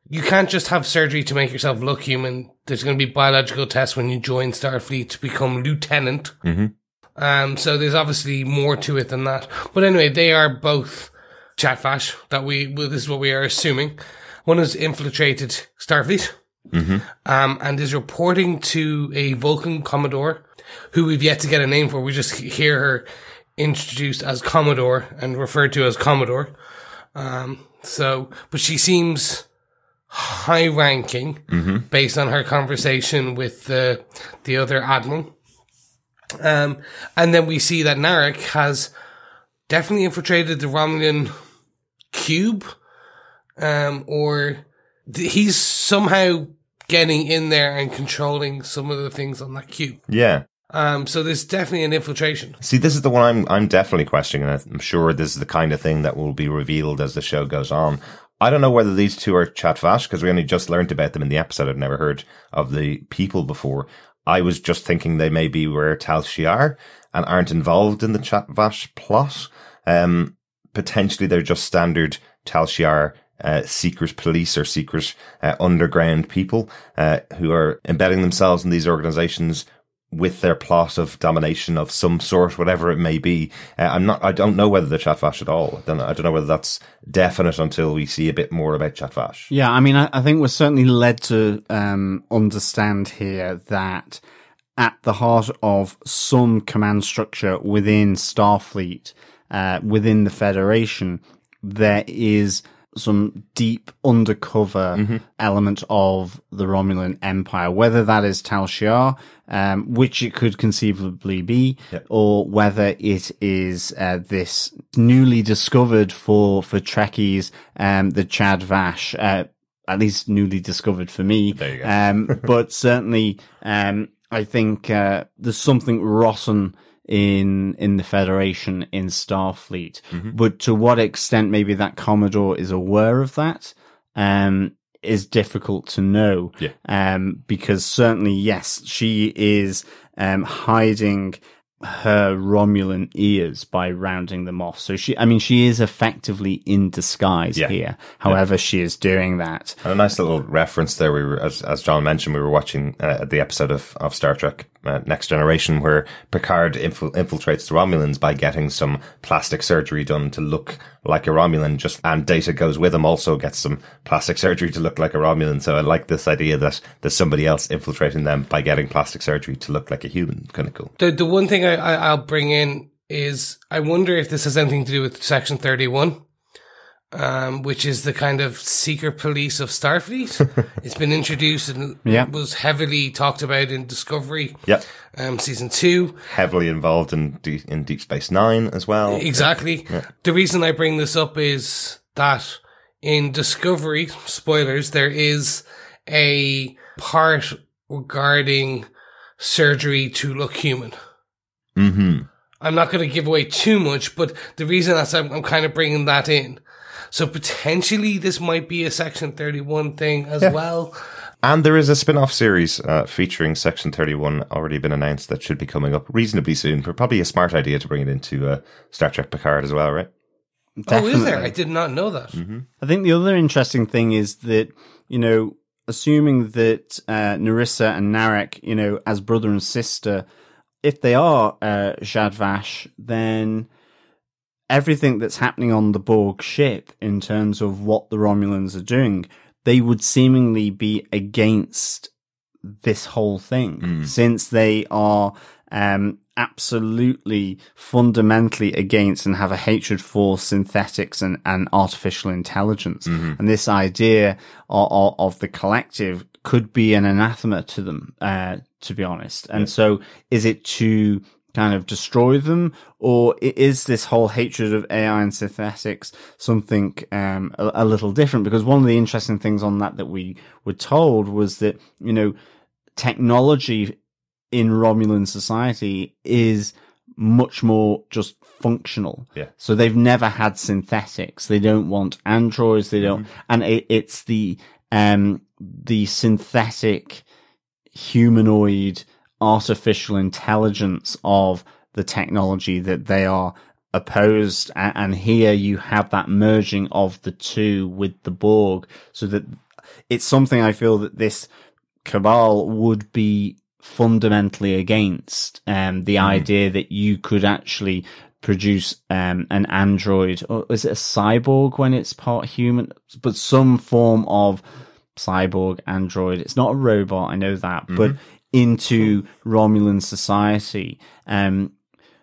Speaker 3: you can't just have surgery to make yourself look human. There's going to be biological tests when you join Starfleet to become lieutenant. Um, so there's obviously more to it than that. But anyway, they are both Zhat Vash. That we well, this is what we are assuming. One has infiltrated Starfleet. Um, and is reporting to a Vulcan Commodore who we've yet to get a name for. We just hear her introduced as Commodore and referred to as Commodore. Um, so, but she seems high ranking based on her conversation with the, the other admiral. Um, and then we see that Narek has definitely infiltrated the Romulan cube, um, or he's somehow getting in there and controlling some of the things on that cube.
Speaker 1: Yeah.
Speaker 3: Um, so there's definitely an infiltration.
Speaker 1: See, this is the one I'm I'm definitely questioning, and I'm sure this is the kind of thing that will be revealed as the show goes on. I don't know whether these two are Zhat Vash because we only just learned about them in the episode. I've never heard of the people before. I was just thinking they maybe were Tal Shiar and aren't involved in the Zhat Vash plot. Um, potentially they're just standard Tal Shiar uh, secret police or secret uh, underground people uh, who are embedding themselves in these organizations with their plot of domination of some sort, whatever it may be. Uh, I'm not. I don't know whether they're Zhat Vash at all. I don't, I don't know whether that's definite until we see a bit more about Zhat Vash.
Speaker 2: Yeah, I mean, I, I think we're certainly led to um, understand here that at the heart of some command structure within Starfleet, uh, within the Federation, there is some deep undercover element of the Romulan Empire, whether that is Tal Shiar, um, which it could conceivably be, or whether it is uh, this newly discovered for for Trekkies, um, the Zhat Vash. Uh, at least newly discovered for me.
Speaker 1: There you go.
Speaker 2: Um, [LAUGHS] but certainly, um, I think uh, there's something rotten in in the Federation in Starfleet.
Speaker 1: Mm-hmm.
Speaker 2: But to what extent maybe that Commodore is aware of that um, is difficult to know.
Speaker 1: Yeah.
Speaker 2: Um, because certainly, yes, she is, um, hiding her Romulan ears by rounding them off. So she, I mean, she is effectively in disguise
Speaker 1: Yeah.
Speaker 2: here. However, she is doing that.
Speaker 1: And a nice little reference there. We were, as, as John mentioned, we were watching uh, the episode of, of Star Trek uh, Next Generation where Picard infil- infiltrates the Romulans by getting some plastic surgery done to look like a Romulan. Just and Data goes with him, also gets some plastic surgery to look like a Romulan. So I like this idea that there's somebody else infiltrating them by getting plastic surgery to look like a human. Kind of cool.
Speaker 3: The the one thing I, I I'll bring in is I wonder if this has anything to do with Section Thirty One, um, which is the kind of secret police of Starfleet. [LAUGHS] it's been introduced and
Speaker 2: Yeah.
Speaker 3: was heavily talked about in Discovery,
Speaker 1: Yep.
Speaker 3: um, season two.
Speaker 1: Heavily involved in D- in Deep Space Nine as well.
Speaker 3: Exactly. The reason I bring this up is that in Discovery, spoilers, there is a part regarding surgery to look human.
Speaker 1: Mm-hmm.
Speaker 3: I'm not going to give away too much, but the reason that's I'm, I'm kind of bringing that in. So potentially this might be a Section 31 thing as well.
Speaker 1: And there is a spin-off series uh, featuring Section 31 already been announced that should be coming up reasonably soon. But probably a smart idea to bring it into uh, Star Trek Picard as well, right?
Speaker 3: Oh, is there? I did not know that.
Speaker 2: I think the other interesting thing is that, you know, assuming that uh, Narissa and Narek, you know, as brother and sister, if they are uh, Zhat Vash, then everything that's happening on the Borg ship in terms of what the Romulans are doing, they would seemingly be against this whole thing since they are um, absolutely fundamentally against and have a hatred for synthetics and, and artificial intelligence. And this idea of, of the collective could be an anathema to them, uh, to be honest. And so is it to kind of destroy them or is this whole hatred of AI and synthetics something um, a, a little different? Because one of the interesting things on that that we were told was that, you know, technology in Romulan society is much more just functional.
Speaker 1: Yeah.
Speaker 2: So they've never had synthetics. They don't want androids. They don't, and it, it's the, um, the synthetic humanoid artificial intelligence of the technology that they are opposed. And, and here you have that merging of the two with the Borg so that it's something I feel that this cabal would be fundamentally against um, the idea that you could actually produce um, an android. Or is it a cyborg when it's part human? But some form of cyborg android. It's not a robot i know that but into romulan society. Um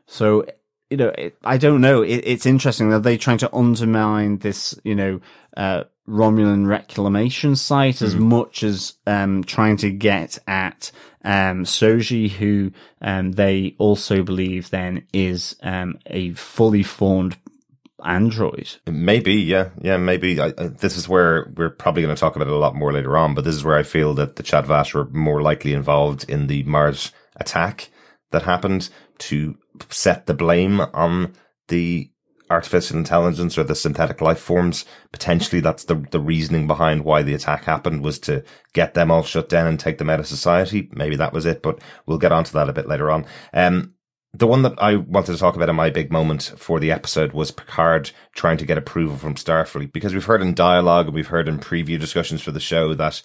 Speaker 2: so you know it, i don't know. It, it's interesting that they trying to undermine this you know uh romulan reclamation site as much as um trying to get at um soji who um they also believe then is um a fully formed android
Speaker 1: Maybe, yeah, yeah, maybe. I, I, this is where we're probably going to talk about it a lot more later on. But this is where I feel that the Zhat Vash were more likely involved in the Mars attack that happened to set the blame on the artificial intelligence or the synthetic life forms. Potentially, that's the the reasoning behind why the attack happened was to get them all shut down and take them out of society. Maybe that was it, but we'll get onto that a bit later on. Um, the one that I wanted to talk about in my big moment for the episode was Picard trying to get approval from Starfleet because we've heard in dialogue and we've heard in preview discussions for the show that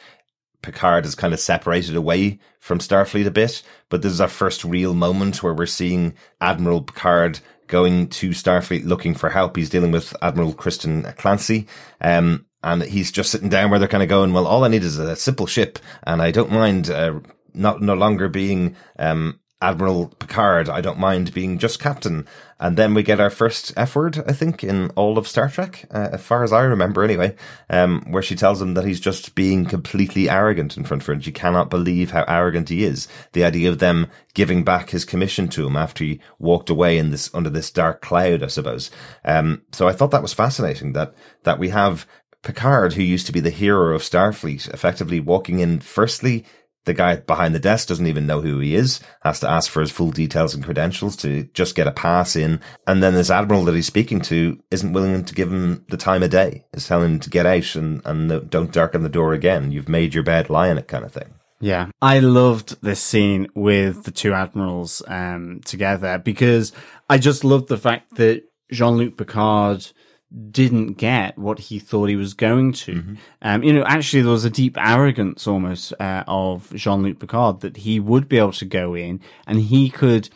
Speaker 1: Picard is kind of separated away from Starfleet a bit, but this is our first real moment where we're seeing Admiral Picard going to Starfleet looking for help. He's dealing with Admiral Kristen Clancy. Um, and he's just sitting down where they're kind of going, well, all I need is a simple ship and I don't mind, uh, not no longer being, um, Admiral Picard. I don't mind being just captain. And then we get our first F word, I think, in all of Star Trek, uh, as far as I remember anyway, um, where she tells him that he's just being completely arrogant in front of her and she cannot believe how arrogant he is. The idea of them giving back his commission to him after he walked away in this, under this dark cloud, I suppose. Um, so I thought that was fascinating that, that we have Picard, who used to be the hero of Starfleet, effectively walking in firstly The guy behind the desk doesn't even know who he is, has to ask for his full details and credentials to just get a pass in. And then this admiral that he's speaking to isn't willing to give him the time of day, is telling him to get out and, and don't darken the door again. You've made your bed, lie in it kind of thing.
Speaker 2: Yeah, I loved this scene with the two admirals um, together because I just loved the fact that Jean Luc Picard didn't get what he thought he was going to.
Speaker 1: Mm-hmm.
Speaker 2: Um, you know, actually, there was a deep arrogance almost uh, of Jean Luc Picard that he would be able to go in and he could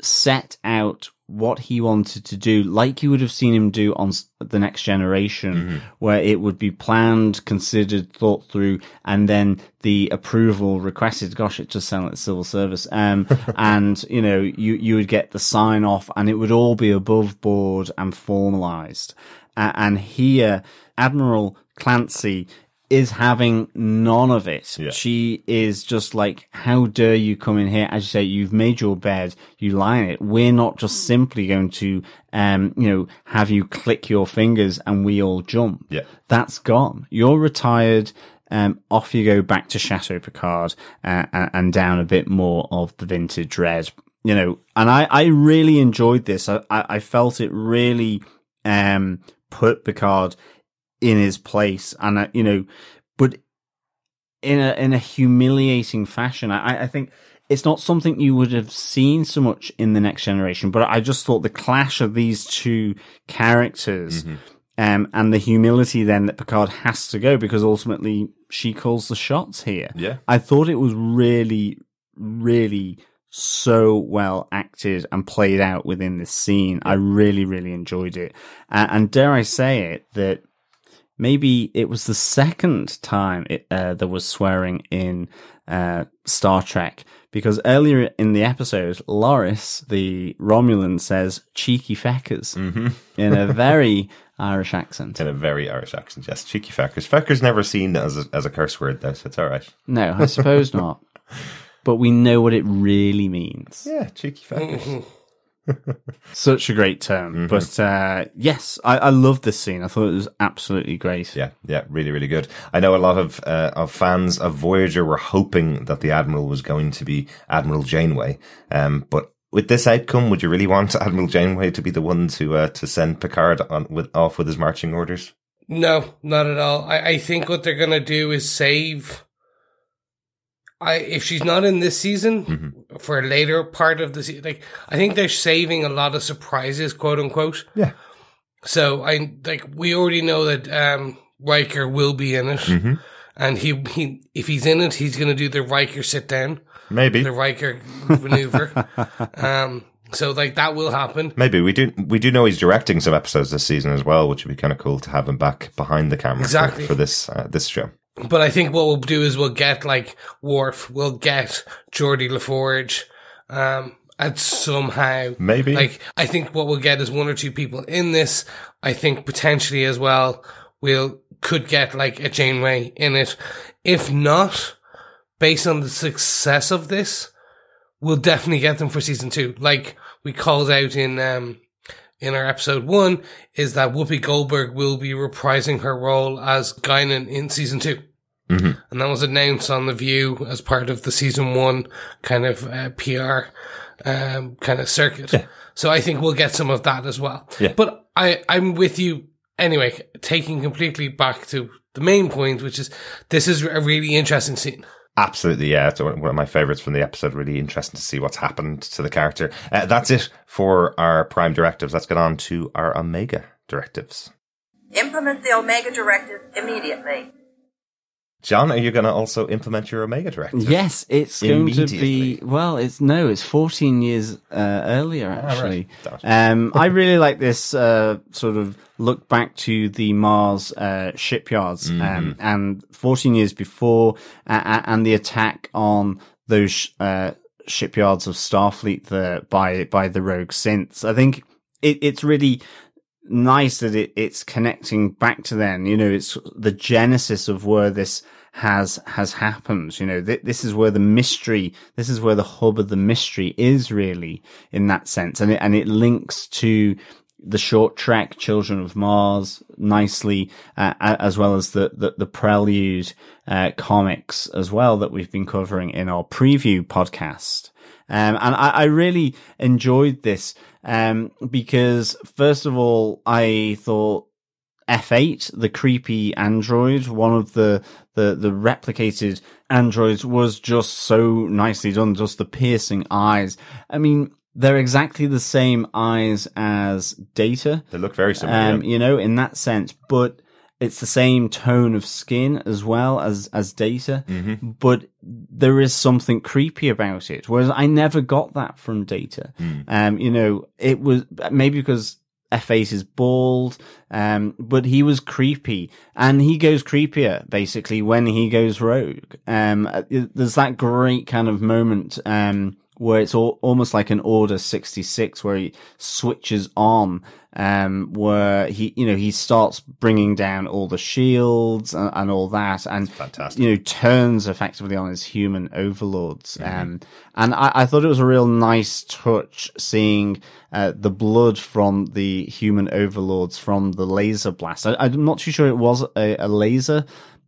Speaker 2: set out what he wanted to do, like you would have seen him do on the next generation, mm-hmm. where it would be planned, considered, thought through, and then the approval requested. Gosh, it just sounds like civil service. Um, [LAUGHS] and you know, you you would get the sign off, and it would all be above board and formalized. Uh, and here, Admiral Clancy is having none of it. Yeah. She is just like, how dare you come in here? As you say, you've made your bed, you lie in it. We're not just simply going to, um, you know, have you click your fingers and we all jump.
Speaker 1: Yeah.
Speaker 2: That's gone. You're retired. Um, off you go back to Chateau Picard uh, and, down a bit more of the vintage red, you know, and I, I really enjoyed this. I, I, I felt it really, um, put Picard in his place, and uh, you know, but in a in a humiliating fashion. I, I think it's not something you would have seen so much in the next generation, but I just thought the clash of these two characters. Mm-hmm. Um, and the humility then that Picard has to go because ultimately she calls the shots here.
Speaker 1: Yeah.
Speaker 2: I thought it was really, really so well acted and played out within this scene. I really, really enjoyed it. Uh, and dare I say it, that maybe it was the second time it, uh, there was swearing in uh, Star Trek because earlier in the episode, Laris, the Romulan, says "cheeky feckers"
Speaker 1: mm-hmm.
Speaker 2: in a [LAUGHS] very Irish accent.
Speaker 1: In a very Irish accent, yes. Cheeky feckers. Feckers never seen as a, as a curse word, though, so it's all right.
Speaker 2: No, I suppose not. [LAUGHS] But we know what it really means.
Speaker 1: Yeah, cheeky feckers. [LAUGHS]
Speaker 2: Such a great term. Mm-hmm. But uh, yes, I, I love this scene. I thought it was absolutely great.
Speaker 1: Yeah, yeah, really, really good. I know a lot of uh, of fans of Voyager were hoping that the Admiral was going to be Admiral Janeway. Um, but with this outcome, would you really want [LAUGHS] Admiral Janeway to be the one to uh, to send Picard on with off with his marching orders?
Speaker 3: No, not at all. I, I think what they're gonna do is save I if she's not in this season mm-hmm. for a later part of the season, like I think they're saving a lot of surprises, quote unquote.
Speaker 1: Yeah.
Speaker 3: So I like we already know that um Riker will be in it,
Speaker 1: mm-hmm.
Speaker 3: and he he if he's in it, he's going to do the Riker sit down,
Speaker 1: maybe
Speaker 3: the Riker [LAUGHS] maneuver. um. So like that will happen.
Speaker 1: Maybe we do we do know he's directing some episodes this season as well, which would be kind of cool to have him back behind the camera
Speaker 3: exactly.
Speaker 1: for, for this uh, this show.
Speaker 3: But I think what we'll do is we'll get like Worf, we'll get Geordi LaForge, um, and somehow
Speaker 1: maybe
Speaker 3: like I think what we'll get is one or two people in this. I think potentially as well we'll could get like a Janeway in it. If not, based on the success of this, we'll definitely get them for season two. Like we called out in um in our episode one is that Whoopi Goldberg will be reprising her role as Guinan in season 2
Speaker 1: mm-hmm.
Speaker 3: And that was announced on The View as part of the season one kind of uh, PR um, kind of circuit.
Speaker 1: Yeah.
Speaker 3: So I think we'll get some of that as well.
Speaker 1: Yeah.
Speaker 3: But I, I'm with you anyway, taking completely back to the main point, which is this is a really interesting scene.
Speaker 1: Absolutely, yeah. It's one of my favorites from the episode. Really interesting to see what's happened to the character. Uh, that's it for our prime directives. Let's get on to our omega directives.
Speaker 6: Implement the omega directive immediately.
Speaker 1: John, are you going to also implement your Omega directive?
Speaker 2: Yes, it's going to be. Well, it's no, it's 14 years uh, earlier actually.
Speaker 1: Ah, right.
Speaker 2: um, [LAUGHS] I really like this uh, sort of look back to the Mars uh, shipyards um, mm-hmm. um, and 14 years before, uh, and the attack on those uh, shipyards of Starfleet the, by by the rogue synths. I think it, it's really nice that it, it's connecting back to then. You know, it's the genesis of where this has has happened. You know, th- this is where the mystery, this is where the hub of the mystery is really in that sense, and it and it links to the short trek Children of Mars nicely, uh, as well as the, the, the Prelude, uh, comics as well that we've been covering in our preview podcast. Um, and I, I really enjoyed this, um, because first of all, I thought F8, the creepy android, one of the, the, the replicated androids was just so nicely done. Just the piercing eyes. I mean, they're exactly the same eyes as Data.
Speaker 1: They look very similar.
Speaker 2: Um,
Speaker 1: yeah.
Speaker 2: you know, in that sense, but it's the same tone of skin as well as, as Data,
Speaker 1: Mm-hmm.
Speaker 2: but there is something creepy about it. Whereas I never got that from Data.
Speaker 1: Hmm.
Speaker 2: Um, you know, it was maybe because F8 is bald, um, but he was creepy and he goes creepier basically when he goes rogue. Um, uh, there's that great kind of moment, um, where it's all, almost like an order 66 where he switches on, um, where he, you know, he starts bringing down all the shields and, and all that and,
Speaker 1: fantastic.
Speaker 2: you know, turns effectively on his human overlords. Um, and I, I thought it was a real nice touch seeing, uh, the blood from the human overlords from the laser blast. I, I'm not too sure it was a, a laser,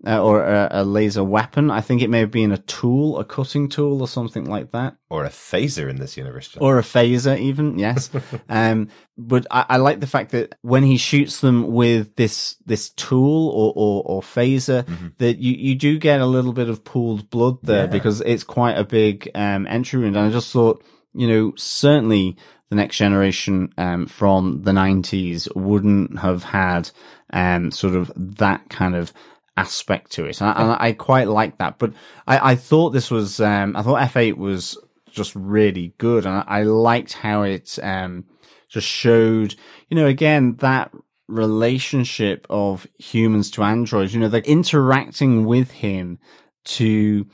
Speaker 2: uh, or a, a laser weapon. I think it may have been a tool, a cutting tool or something like that.
Speaker 1: Or a phaser in this universe. John.
Speaker 2: Or a phaser even, yes. [LAUGHS] um, but I, I like the fact that when he shoots them with this, this tool or, or, or phaser, that you, you do get a little bit of pooled blood there because it's quite a big, um, entry wound. And I just thought, you know, certainly the next generation, um, from the nineties wouldn't have had, um, sort of that kind of, aspect to it. And I, and I quite like that. But I, I thought this was, um, I thought F8 was just really good. And I, I liked how it, um, just showed, you know, again, that relationship of humans to androids, you know, they're interacting with him to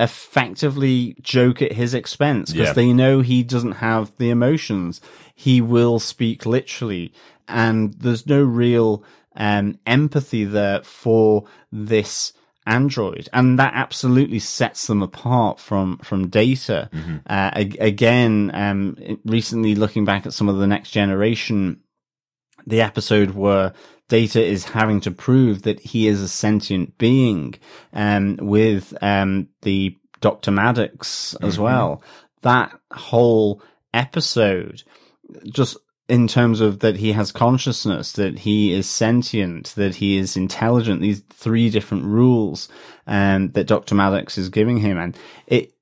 Speaker 2: effectively joke at his expense because
Speaker 1: Yeah.
Speaker 2: they know he doesn't have the emotions. He will speak literally and there's no real um, empathy there for this android and that absolutely sets them apart from from data uh, ag- again um recently looking back at some of the next generation the episode where Data is having to prove that he is a sentient being, um, with, um, the Dr. Maddox as well. That whole episode, just in terms of that he has consciousness, that he is sentient, that he is intelligent, these three different rules, um, that Dr. Maddox is giving him. And it,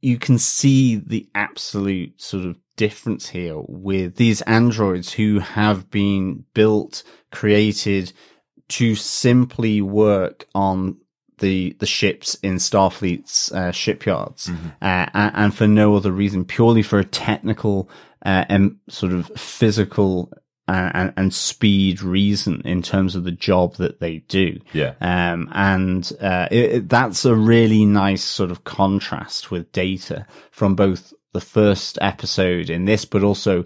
Speaker 2: you can see the absolute sort of difference here with these androids who have been built, created to simply work on the the ships in Starfleet's uh, shipyards, uh, and, and for no other reason, purely for a technical uh, and sort of physical uh, and, and speed reason in terms of the job that they do.
Speaker 1: Yeah.
Speaker 2: Um, and, uh, it, it- that's a really nice sort of contrast with data from both the first episode in this, but also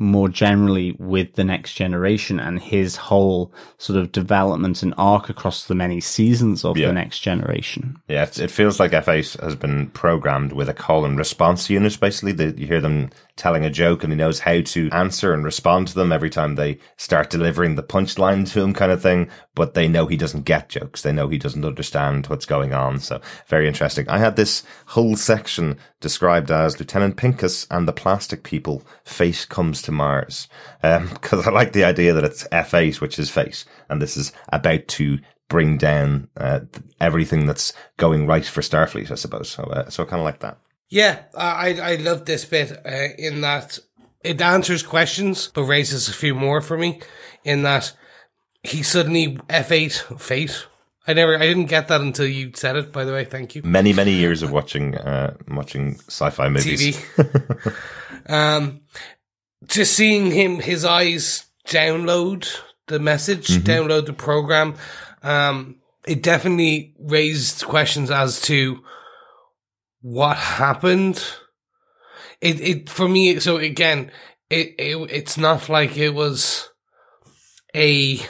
Speaker 2: more generally with the next generation and his whole sort of development and arc across the many seasons of
Speaker 1: Yeah.
Speaker 2: the next generation.
Speaker 1: Yeah, it feels like F8 has been programmed with a call and response unit, basically. You hear them telling a joke and he knows how to answer and respond to them every time they start delivering the punchline to him kind of thing. But they know he doesn't get jokes. They know he doesn't understand what's going on. So very interesting. I had this whole section described as Lieutenant Pincus and the plastic people, Face comes to Mars. Um, [LAUGHS] cause I like the idea that it's F8, which is face. And this is about to bring down, uh, everything that's going right for Starfleet, I suppose. So, uh, so I kind of like that.
Speaker 3: Yeah, I I love this bit uh, in that it answers questions but raises a few more for me. In that he suddenly F eight fate. I never I didn't get that until you said it. By the way, thank you.
Speaker 1: Many, many years of watching, uh, watching sci-fi movies.
Speaker 3: TV. [LAUGHS] um, just seeing him, his eyes download the message, download the program. Um, it definitely raised questions as to what happened. It, it, for me, so again, it, it, it's not like it was a,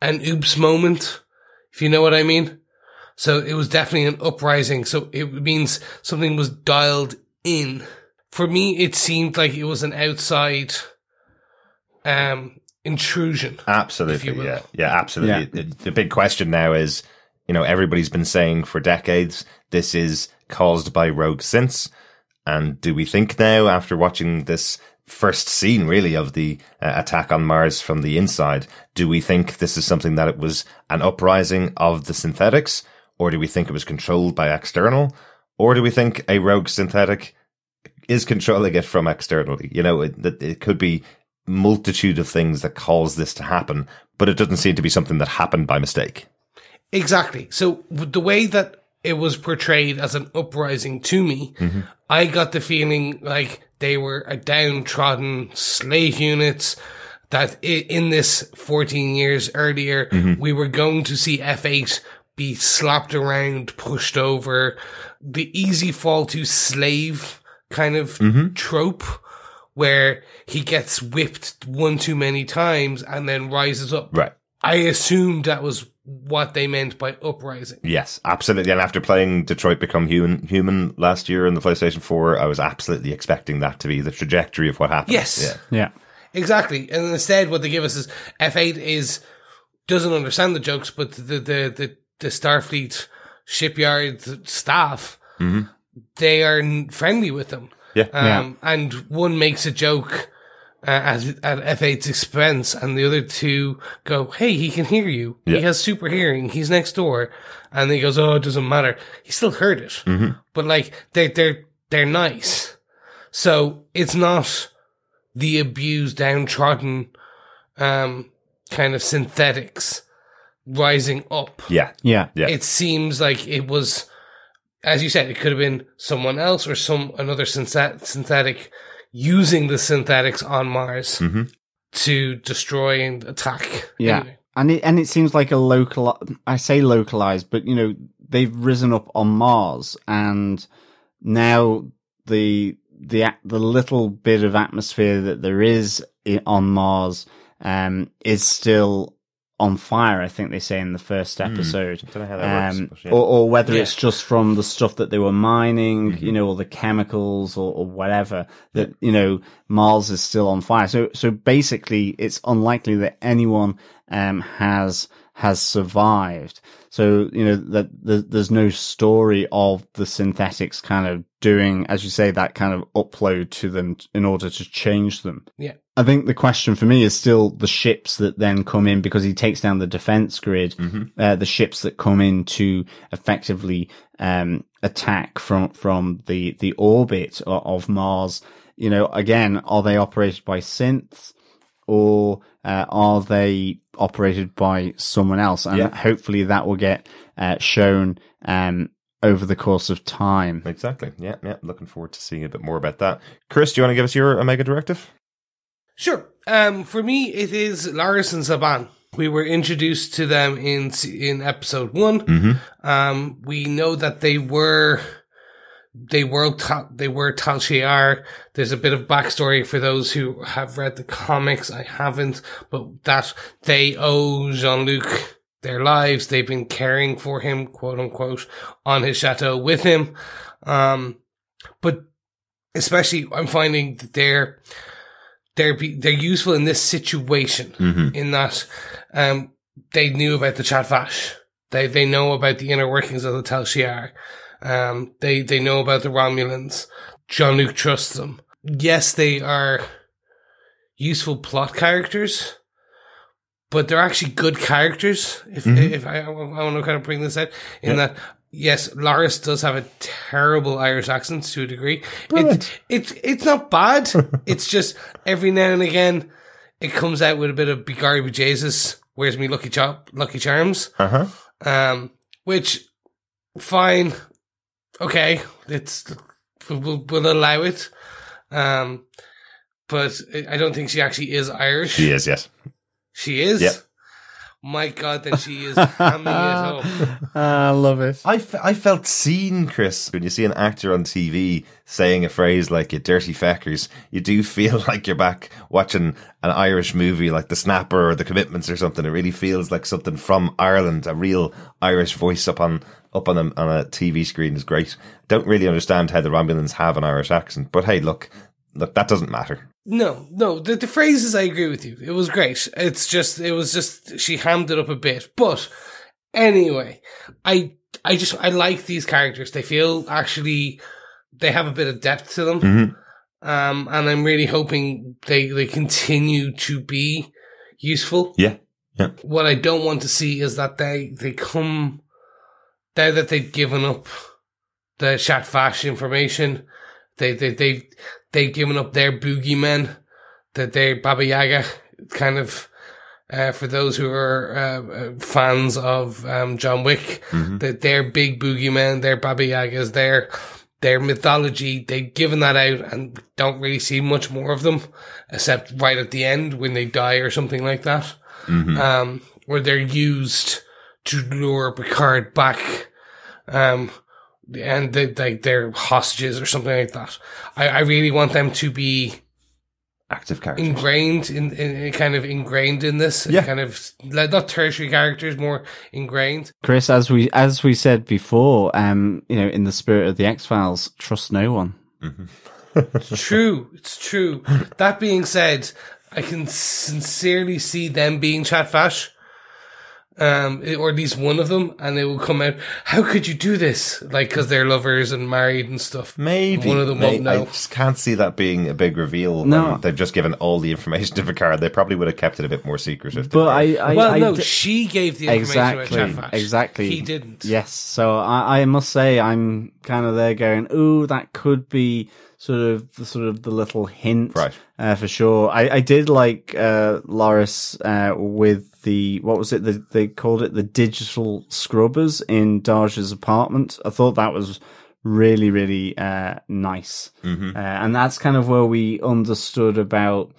Speaker 3: an oops moment, if you know what I mean. So it was definitely an uprising. So it means something was dialed in. For me, it seemed like it was an outside um, intrusion.
Speaker 1: Absolutely,
Speaker 3: will.
Speaker 1: yeah, yeah, absolutely. The, the big question now is, you know, everybody's been saying for decades this is caused by rogue synths, and do we think now, after watching this first scene, really, of the uh, attack on Mars from the inside, do we think this is something that it was an uprising of the synthetics, or do we think it was controlled by external, or do we think a rogue synthetic is controlling it from externally? You know, it, it could be multitude of things that cause this to happen, but it doesn't seem to be something that happened by mistake.
Speaker 3: Exactly. So the way that it was portrayed as an uprising to me, mm-hmm. I got the feeling like they were a downtrodden slave units. That in this 14 years earlier, mm-hmm. we were going to see F8 be slapped around, pushed over, the easy fall to slave kind of mm-hmm. trope where he gets whipped one too many times and then rises up.
Speaker 1: Right.
Speaker 3: I assumed that was what they meant by uprising.
Speaker 1: Yes, absolutely. And after playing Detroit Become Human, Human last year in the PlayStation 4, I was absolutely expecting that to be the trajectory of what happened.
Speaker 3: Yes.
Speaker 1: Yeah.
Speaker 2: Yeah.
Speaker 3: Exactly. And instead what they give us is F8 is doesn't understand the jokes, but the the the, the Starfleet shipyard staff they are friendly with them.
Speaker 1: Yeah.
Speaker 3: Um, and one makes a joke uh, at, at F8's expense, and the other two go, "Hey, he can hear you.
Speaker 1: Yeah.
Speaker 3: He has super hearing. He's next door." And he goes, "Oh, it doesn't matter. He still heard it." But like they're they're they're nice, so it's not the abused, downtrodden, um, kind of synthetics rising up.
Speaker 1: Yeah.
Speaker 2: Yeah.
Speaker 1: Yeah.
Speaker 3: It seems like it was, as you said, it could have been someone else or some another synthet- synthetic using the synthetics on Mars to destroy and attack.
Speaker 2: Yeah.
Speaker 3: Anyway.
Speaker 2: And it, and it seems like a local, I say localized, but you know, they've risen up on Mars and now the, the, at- the little bit of atmosphere that there is on Mars, um, is still on fire. I think they say in the first episode.
Speaker 1: Don't know how that works,
Speaker 2: Um,
Speaker 1: but yeah.
Speaker 2: or, or whether
Speaker 3: Yeah.
Speaker 2: it's just from the stuff that they were mining,
Speaker 1: Mm-hmm.
Speaker 2: you know, all the chemicals or, or whatever that, you know, Mars is still on fire. So, so basically it's unlikely that anyone, um, has, has survived. So, you know, that there's no story of the synthetics kind of doing, as you say, that kind of upload to them in order to change them.
Speaker 3: Yeah.
Speaker 2: I think the question for me is still the ships that then come in because he takes down the defense grid, uh, the ships that come in to effectively, um, attack from, from the, the orbit of, of Mars. You know, again, are they operated by synths or, uh, are they operated by someone else? And
Speaker 1: Yeah.
Speaker 2: hopefully that will get, uh, shown, um, over the course of time.
Speaker 1: Exactly. Yeah. Yeah. Looking forward to seeing a bit more about that. Chris, do you want to give us your Omega Directive?
Speaker 3: Sure. Um, for me, it is Laris and Zhaban. We were introduced to them in in episode one. Um, we know that they were they were they were Tal Shiar. There's a bit of backstory for those who have read the comics. I haven't, but that they owe Jean Luc their lives. They've been caring for him, quote unquote, on his chateau with him. Um, but especially, I'm finding that they're they're be, they're useful in this situation in that um they knew about the Zhat Vash. They they know about the inner workings of the Tal Shiar. Um they they know about the Romulans. Jean Luc trusts them. Yes, they are useful plot characters, but they're actually good characters. If if I, I want to kind of bring this out in that. Yes, Laris does have a terrible Irish accent to a degree. It, it's it's not bad. [LAUGHS] it's just every now and again it comes out with a bit of Bigari Jesus. Where's me Lucky Chop, Lucky Charms?
Speaker 1: Uh huh.
Speaker 3: Um, which fine, okay, it's we'll, we'll allow it. Um, but I I don't think she actually is Irish.
Speaker 1: She is. Yes.
Speaker 3: She is.
Speaker 1: Yeah.
Speaker 3: My God, then she is hamming it up.
Speaker 2: I love it.
Speaker 1: I, I felt seen, Chris. When you see an actor on TV saying a phrase like "you dirty feckers," you do feel [LAUGHS] like you're back watching an Irish movie like The Snapper or The Commitments or something. It really feels like something from Ireland. A real Irish voice up on up on a, on a TV screen is great. Don't really understand how the Romulans have an Irish accent, but hey, look, look, that doesn't matter.
Speaker 3: No, no, the, the phrases I agree with you. It was great. It's just, it was just, she hammed it up a bit. But anyway, I, I just, I like these characters. They feel actually, they have a bit of depth to them.
Speaker 1: Mhm.
Speaker 3: Um, and I'm really hoping they, they continue to be useful.
Speaker 1: Yeah. Yeah.
Speaker 3: What I don't want to see is that they, they come, now that they've given up the Zhat Vash information, they, they, they've, they've given up their boogeymen, that they're Baba Yaga, kind of, uh, for those who are uh, uh, fans of um, John Wick, that they're big boogeymen, they're Baba Yagas, their their mythology. They've given that out and don't really see much more of them, except right at the end when they die or something like that, um, where they're used to lure Picard back. Um, and they, they, they're hostages or something like that. I, I really want them to be
Speaker 1: Active characters.
Speaker 3: ingrained in, in, in kind of ingrained in this
Speaker 1: Yeah.
Speaker 3: kind of like not tertiary characters more ingrained
Speaker 2: Chris, as we as we said before, um, you know, in the spirit of the X Files, trust no one.
Speaker 3: It's [LAUGHS] true it's true that being said i can sincerely see them being Zhat Vash um or at least one of them and they will come out how could you do this like because they're lovers and married and stuff
Speaker 1: Maybe
Speaker 3: one of them
Speaker 1: May-
Speaker 3: won't know
Speaker 1: I just can't see that being a big reveal.
Speaker 2: No.
Speaker 1: when they've just given all the information to Picard. They probably would have kept it a bit more secretive. If
Speaker 2: But. I, I
Speaker 3: well
Speaker 2: I
Speaker 3: no
Speaker 2: d-
Speaker 3: she gave the information
Speaker 2: exactly,
Speaker 3: about Zhat Vash
Speaker 2: exactly.
Speaker 3: he didn't
Speaker 2: Yes, so I, I must say I'm kind of there going, ooh, that could be sort of the sort of the little hint,
Speaker 1: Right.
Speaker 2: Uh, for sure. I, I did like uh, Laris uh, with the what was it? The, they called it the digital scrubbers in Dahj's apartment. I thought that was really really uh, nice, uh, and that's kind of where we understood about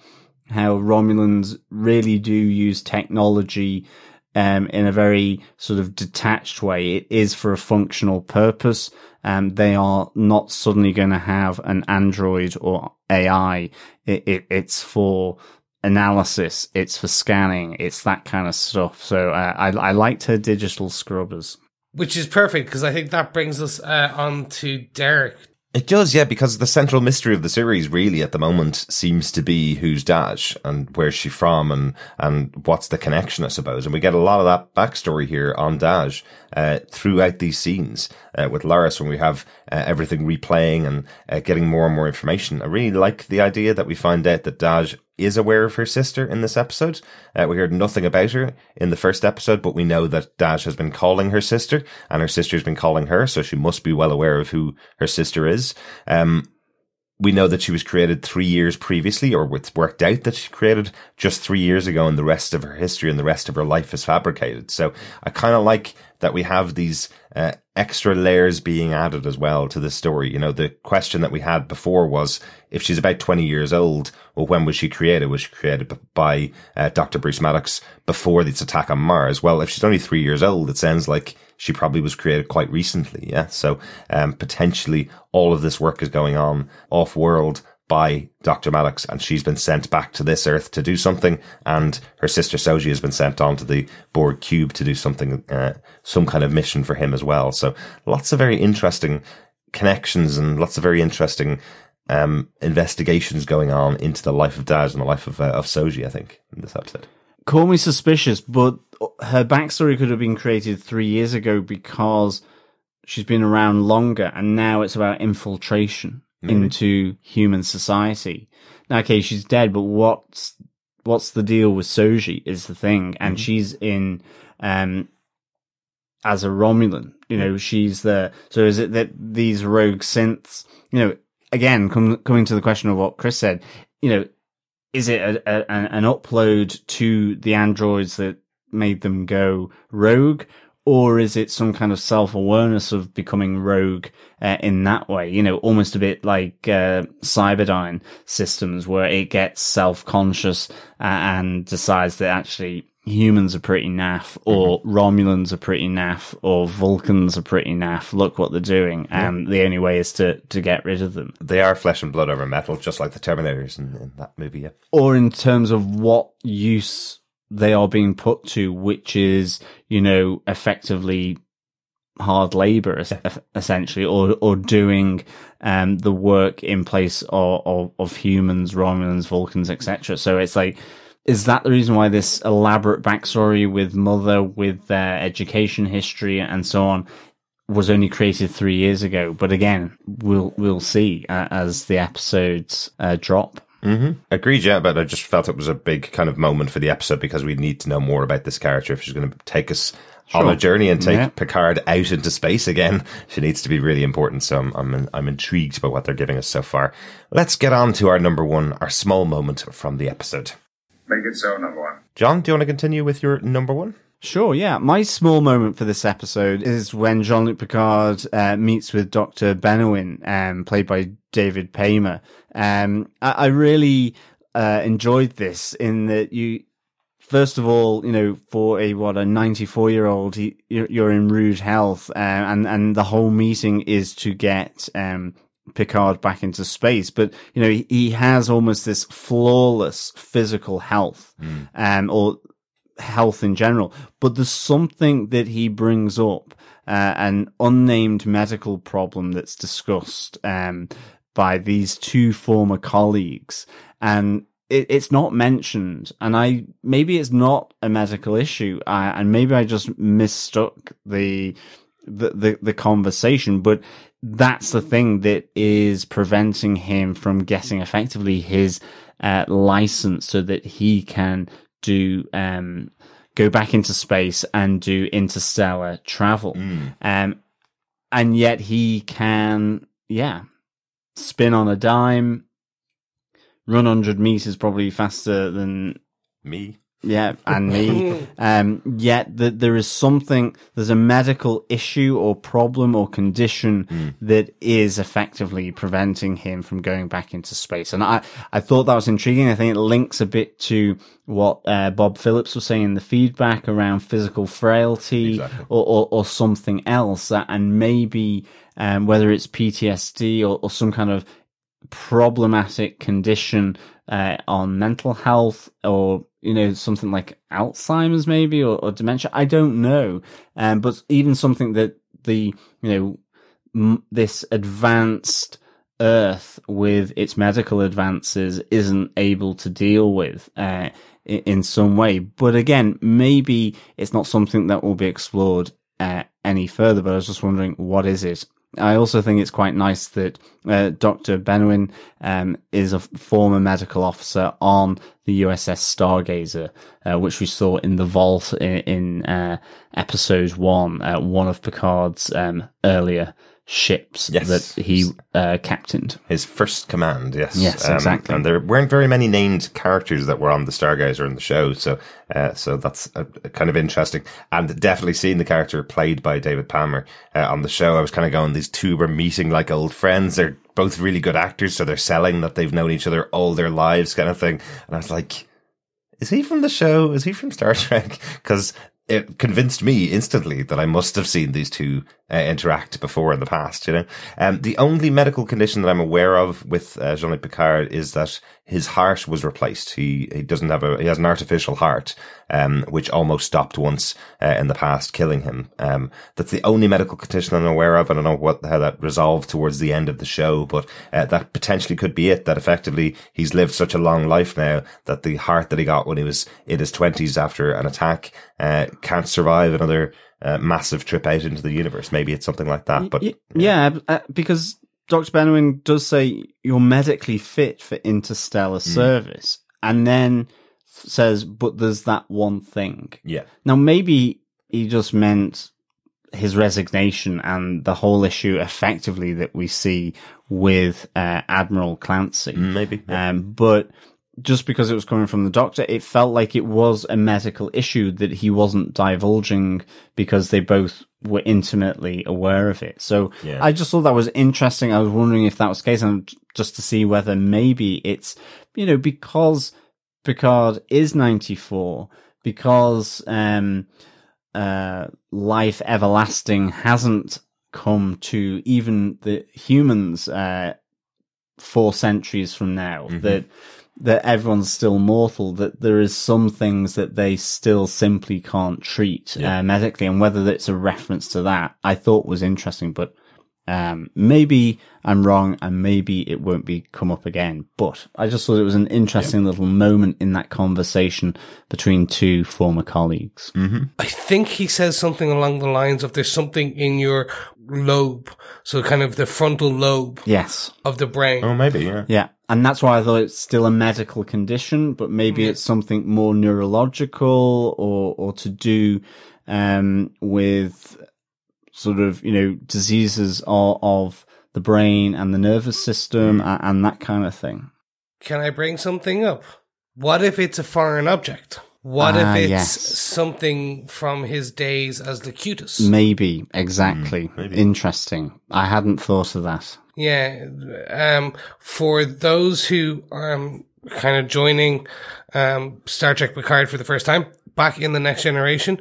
Speaker 2: how Romulans really do use technology um, in a very sort of detached way. It is for a functional purpose. Um, they are not suddenly going to have an android or AI. It, it, it's for analysis. It's for scanning. It's that kind of stuff. So uh, I, I liked her digital scrubbers.
Speaker 3: which is perfect because i think that brings us uh, on to derek
Speaker 1: It does, yeah, because the central mystery of the series really at the moment seems to be who's Dahj and where's she from and, and what's the connection, I suppose. And we get a lot of that backstory here on Dahj, uh, throughout these scenes, uh, with Laris when we have uh, everything replaying and uh, getting more and more information. I really like the idea that we find out that Dahj is aware of her sister in this episode. Uh, we heard nothing about her in the first episode, but we know that Dahj has been calling her sister and her sister's been calling her, so she must be well aware of who her sister is. Um, we know that she was created three years previously, or it's worked out that she created just three years ago, and the rest of her history and the rest of her life is fabricated. So I kind of like that we have these uh, extra layers being added as well to the story. You know, the question that we had before was if she's about 20 years old, well, when was she created? Was she created by uh, Dr. Bruce Maddox before this attack on Mars? Well, if she's only three years old, it sounds like she probably was created quite recently. Yeah. So, um, potentially all of this work is going on off world by Dr. Maddox and she's been sent back to this earth to do something and her sister Soji has been sent onto the Borg cube to do something, uh, some kind of mission for him as well. So lots of very interesting connections and lots of very interesting, um, investigations going on into the life of Dahj and the life of, uh, of Soji, I think, in this episode.
Speaker 2: Call me suspicious, but her backstory could have been created three years ago because she's been around longer and now it's about infiltration into human society. Now, okay, she's dead, but what's, what's the deal with Soji is the thing. And she's in, um, as a Romulan, you know, she's the, so is it that these rogue synths, you know, again, com- coming to the question of what Chris said, you know, is it a, a, an upload to the androids that made them go rogue or is it some kind of self-awareness of becoming rogue uh, in that way? You know almost a bit like uh, cyberdyne systems where it gets self-conscious uh, and decides that actually humans are pretty naff or romulans are pretty naff or vulcans are pretty naff look what they're doing and the only way is to to get rid of them
Speaker 1: They are flesh and blood over metal, just like the Terminators in, in that movie. Yeah.
Speaker 2: or in terms of what use they are being put to, which is, you know, effectively hard labor es- essentially, or or doing um, the work in place of, of, of humans, Romulans, Vulcans, etc. So it's like. Is that the reason why this elaborate backstory with mother, with their education history, and so on, was only created three years ago? But again, we'll we'll see uh, as the episodes uh, drop.
Speaker 1: Agreed, yeah, but I just felt it was a big kind of moment for the episode because we need to know more about this character if she's going to take us on a journey and take
Speaker 2: Yeah.
Speaker 1: Picard out into space again. [LAUGHS] She needs to be really important. So I'm, I'm, I'm intrigued by what they're giving us so far. Let's get on to our number one, our small moment from the episode.
Speaker 5: Make it so, number one.
Speaker 1: John, do you want to continue with your number one?
Speaker 2: Sure, yeah. My small moment for this episode is when Jean-Luc Picard uh, meets with Dr. Benoit, um, played by David Paymer. Um, I, I really uh, enjoyed this in that you, first of all, you know, for a what a 94 year old, you're, you're in rude health, uh, and and the whole meeting is to get um, Picard back into space. But you know, he, he has almost this flawless physical health, um, or health in general. But there's something that he brings up, uh, an unnamed medical problem that's discussed um, by these two former colleagues, and it, it's not mentioned. And I maybe it's not a medical issue, uh, and maybe I just mistook the the, the the conversation, but that's the thing that is preventing him from getting effectively his uh, license so that he can do um go back into space and do interstellar travel. Um and yet he can yeah spin on a dime run 100 meters probably faster than
Speaker 1: Me?
Speaker 2: Yeah, and me. [LAUGHS] um, yet that there is something, there's a medical issue or problem or condition that is effectively preventing him from going back into space. And I, I thought that was intriguing. I think it links a bit to what uh, Bob Phillips was saying in the feedback around physical frailty
Speaker 1: Exactly.
Speaker 2: or, or, or something else. That, and maybe um, whether it's PTSD or, or some kind of problematic condition uh, on mental health or you know something like Alzheimer's maybe or, or dementia. I don't know, um, but even something that the you know m- this advanced Earth with its medical advances isn't able to deal with uh, i- in some way. But again, maybe it's not something that will be explored uh, any further. But I was just wondering, what is it? I also think it's quite nice that uh, Dr. Benayoun um, is a former medical officer on the USS Stargazer, uh, which we saw in the vault in, in uh, episode one, uh, one of Picard's um, earlier ships
Speaker 1: Yes.
Speaker 2: that he uh, captained.
Speaker 1: His first command, yes.
Speaker 2: Yes, exactly.
Speaker 1: And there weren't very many named characters that were on the Stargazer in the show, so uh, so that's uh kind of interesting. And definitely seeing the character played by David Paymer uh, on the show, I was kind of going, these two were meeting like old friends. They're both really good actors, so they're selling that they've known each other all their lives, kind of thing. And I was like, is he from the show? Is he from Star [LAUGHS] Trek? Because it convinced me instantly that I must have seen these two uh, interact before in the past. You know, um, the only medical condition that I'm aware of with uh, Jean-Luc Picard is that his heart was replaced. He he doesn't have a he has an artificial heart, um, which almost stopped once uh, in the past, killing him. Um, that's the only medical condition I'm aware of. I don't know what how that resolved towards the end of the show, but uh, that potentially could be it. That effectively he's lived such a long life now that the heart that he got when he was in his twenties after an attack uh, can't survive another uh, massive trip out into the universe. Maybe it's something like that. But
Speaker 2: Y- yeah, uh, because Dr. Benayoun does say you're medically fit for interstellar service, and then says, but there's that one thing.
Speaker 1: yeah,
Speaker 2: Now, maybe he just meant his resignation and the whole issue effectively that we see with uh, Admiral Clancy.
Speaker 1: maybe. Yeah.
Speaker 2: Um, but just because it was coming from the doctor, it felt like it was a medical issue that he wasn't divulging because they both were intimately aware of it. So
Speaker 1: Yeah.
Speaker 2: I just thought that was interesting. I was wondering if that was the case and just to see whether maybe it's, you know, because Picard is 94, because, um, uh, life everlasting hasn't come to even the humans, uh, four centuries from now that that everyone's still mortal, that there is some things that they still simply can't treat uh, medically, and whether it's a reference to that, I thought was interesting. But um, maybe I'm wrong, and maybe it won't be come up again. But I just thought it was an interesting little moment in that conversation between two former colleagues.
Speaker 3: I think he says something along the lines of there's something in your lobe. So kind of the frontal lobe
Speaker 2: Yes.
Speaker 3: of the brain.
Speaker 1: Oh, maybe, yeah.
Speaker 2: Yeah. And that's why I thought it's still a medical condition, but maybe it's something more neurological or, or to do, um, with sort of, you know, diseases of, of the brain and the nervous system and, and that kind of thing.
Speaker 3: Can I bring something up? What if it's a foreign object? What
Speaker 2: Ah,
Speaker 3: if it's
Speaker 2: yes.
Speaker 3: something from his days as Locutus?
Speaker 2: Maybe. Exactly.
Speaker 1: maybe.
Speaker 2: Interesting. I hadn't thought of that.
Speaker 3: Yeah. Um, for those who um kind of joining um Star Trek Picard for the first time, back in the Next Generation,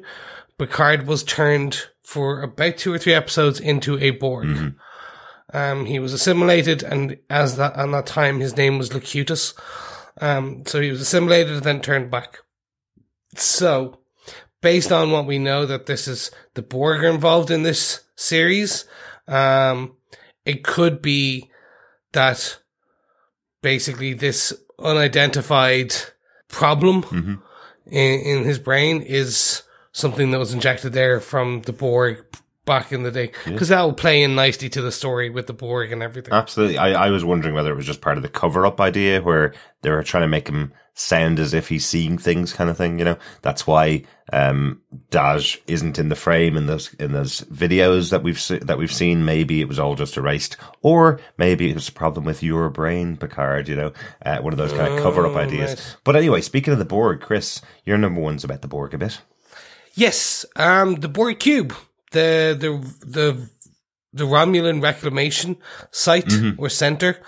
Speaker 3: Picard was turned for about two or three episodes into a Borg. Um, he was assimilated, and as that on that time, his name was Locutus. Um, so he was assimilated and then turned back. So, based on what we know that this is the Borg are involved in this series, um, it could be that basically this unidentified problem in, in his brain is something that was injected there from the Borg back in the day. Because that will play in nicely to the story with the Borg and everything.
Speaker 1: Absolutely. I, I was wondering whether it was just part of the cover up idea where they were trying to make him sound as if he's seeing things kind of thing, you know? That's why, um, Dahj isn't in the frame in those, in those videos that we've, se- that we've seen. Maybe it was all just erased or maybe it was a problem with your brain, Picard, you know? Uh, one of those kind of cover up
Speaker 3: Oh,
Speaker 1: ideas.
Speaker 3: right.
Speaker 1: But anyway, speaking of the Borg, Chris, your number one's about the Borg a bit.
Speaker 3: Yes, um, the Borg Cube, the the the the Romulan reclamation site or center.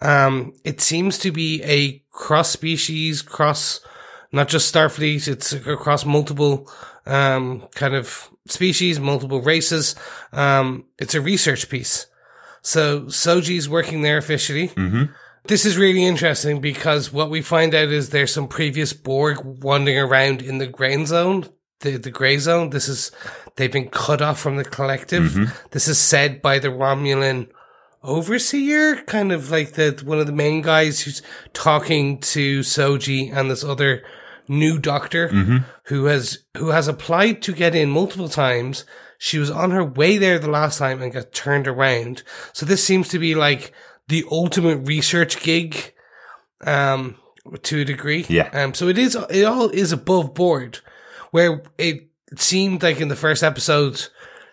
Speaker 3: Um, it seems to be a cross species, cross not just Starfleet. It's across multiple um kind of species, multiple races. Um, it's a research piece. So Soji's working there officially. This is really interesting because what we find out is there's some previous Borg wandering around in the grain zone, the, the gray zone. This is, they've been cut off from the collective. This is said by the Romulan overseer, kind of like the, one of the main guys who's talking to Soji and this other new doctor who has, who has applied to get in multiple times. She was on her way there the last time and got turned around. So this seems to be like the ultimate research gig, um, to a degree.
Speaker 1: Yeah.
Speaker 3: Um, so it is, it all is above board where it seemed like in the first episode,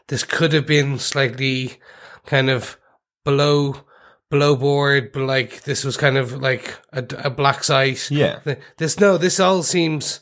Speaker 3: this could have been slightly kind of below, below board, but like this was kind of like a, a black site.
Speaker 1: Yeah.
Speaker 3: This, no, this all seems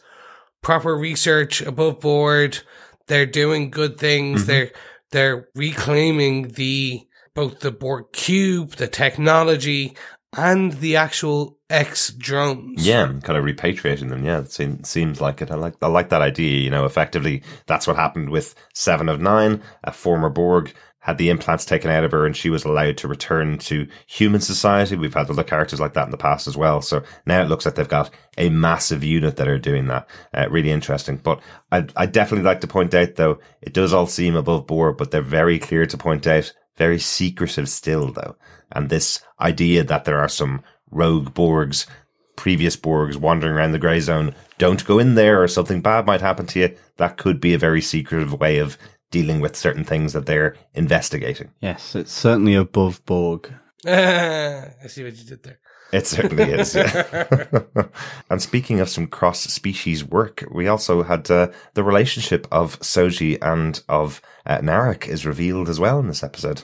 Speaker 3: proper research above board. They're doing good things. Mm-hmm. They're, they're reclaiming the, both the Borg cube, the technology, and the actual X drones.
Speaker 1: Yeah, kind of repatriating them. Yeah, it seems, seems like it. I like I like that idea. You know, effectively, that's what happened with Seven of Nine. A former Borg had the implants taken out of her, and she was allowed to return to human society. We've had other characters like that in the past as well. So now it looks like they've got a massive unit that are doing that. Uh, really interesting. But I I definitely like to point out though, it does all seem above board, but they're very clear to point out. Very secretive still though. And this idea that there are some rogue Borgs previous Borgs wandering around the grey zone, don't go in there or something bad might happen to you. That could be a very secretive way of dealing with certain things that they're investigating.
Speaker 2: Yes, it's certainly above Borg. [LAUGHS]
Speaker 3: I see what you did there.
Speaker 1: It certainly is. Yeah. [LAUGHS] [LAUGHS] and speaking of some cross species work, we also had uh, the relationship of Soji and of uh, Narek is revealed as well in this episode.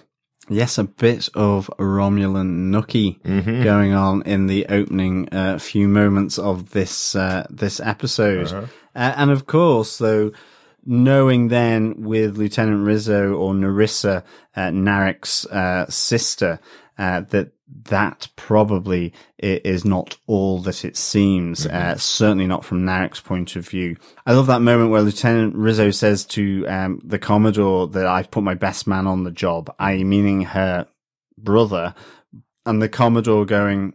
Speaker 2: Yes, a bit of Romulan nookie going on in the opening uh, few moments of this uh, this episode, uh, and of course, though, knowing then with Lieutenant Rizzo or Narissa, uh, Narek's uh, sister, uh, that that probably is not all that it seems. Uh, certainly not from Narek's point of view. I love that moment where Lieutenant Rizzo says to um, the Commodore that I've put my best man on the job, i.e., meaning her brother, and the Commodore going,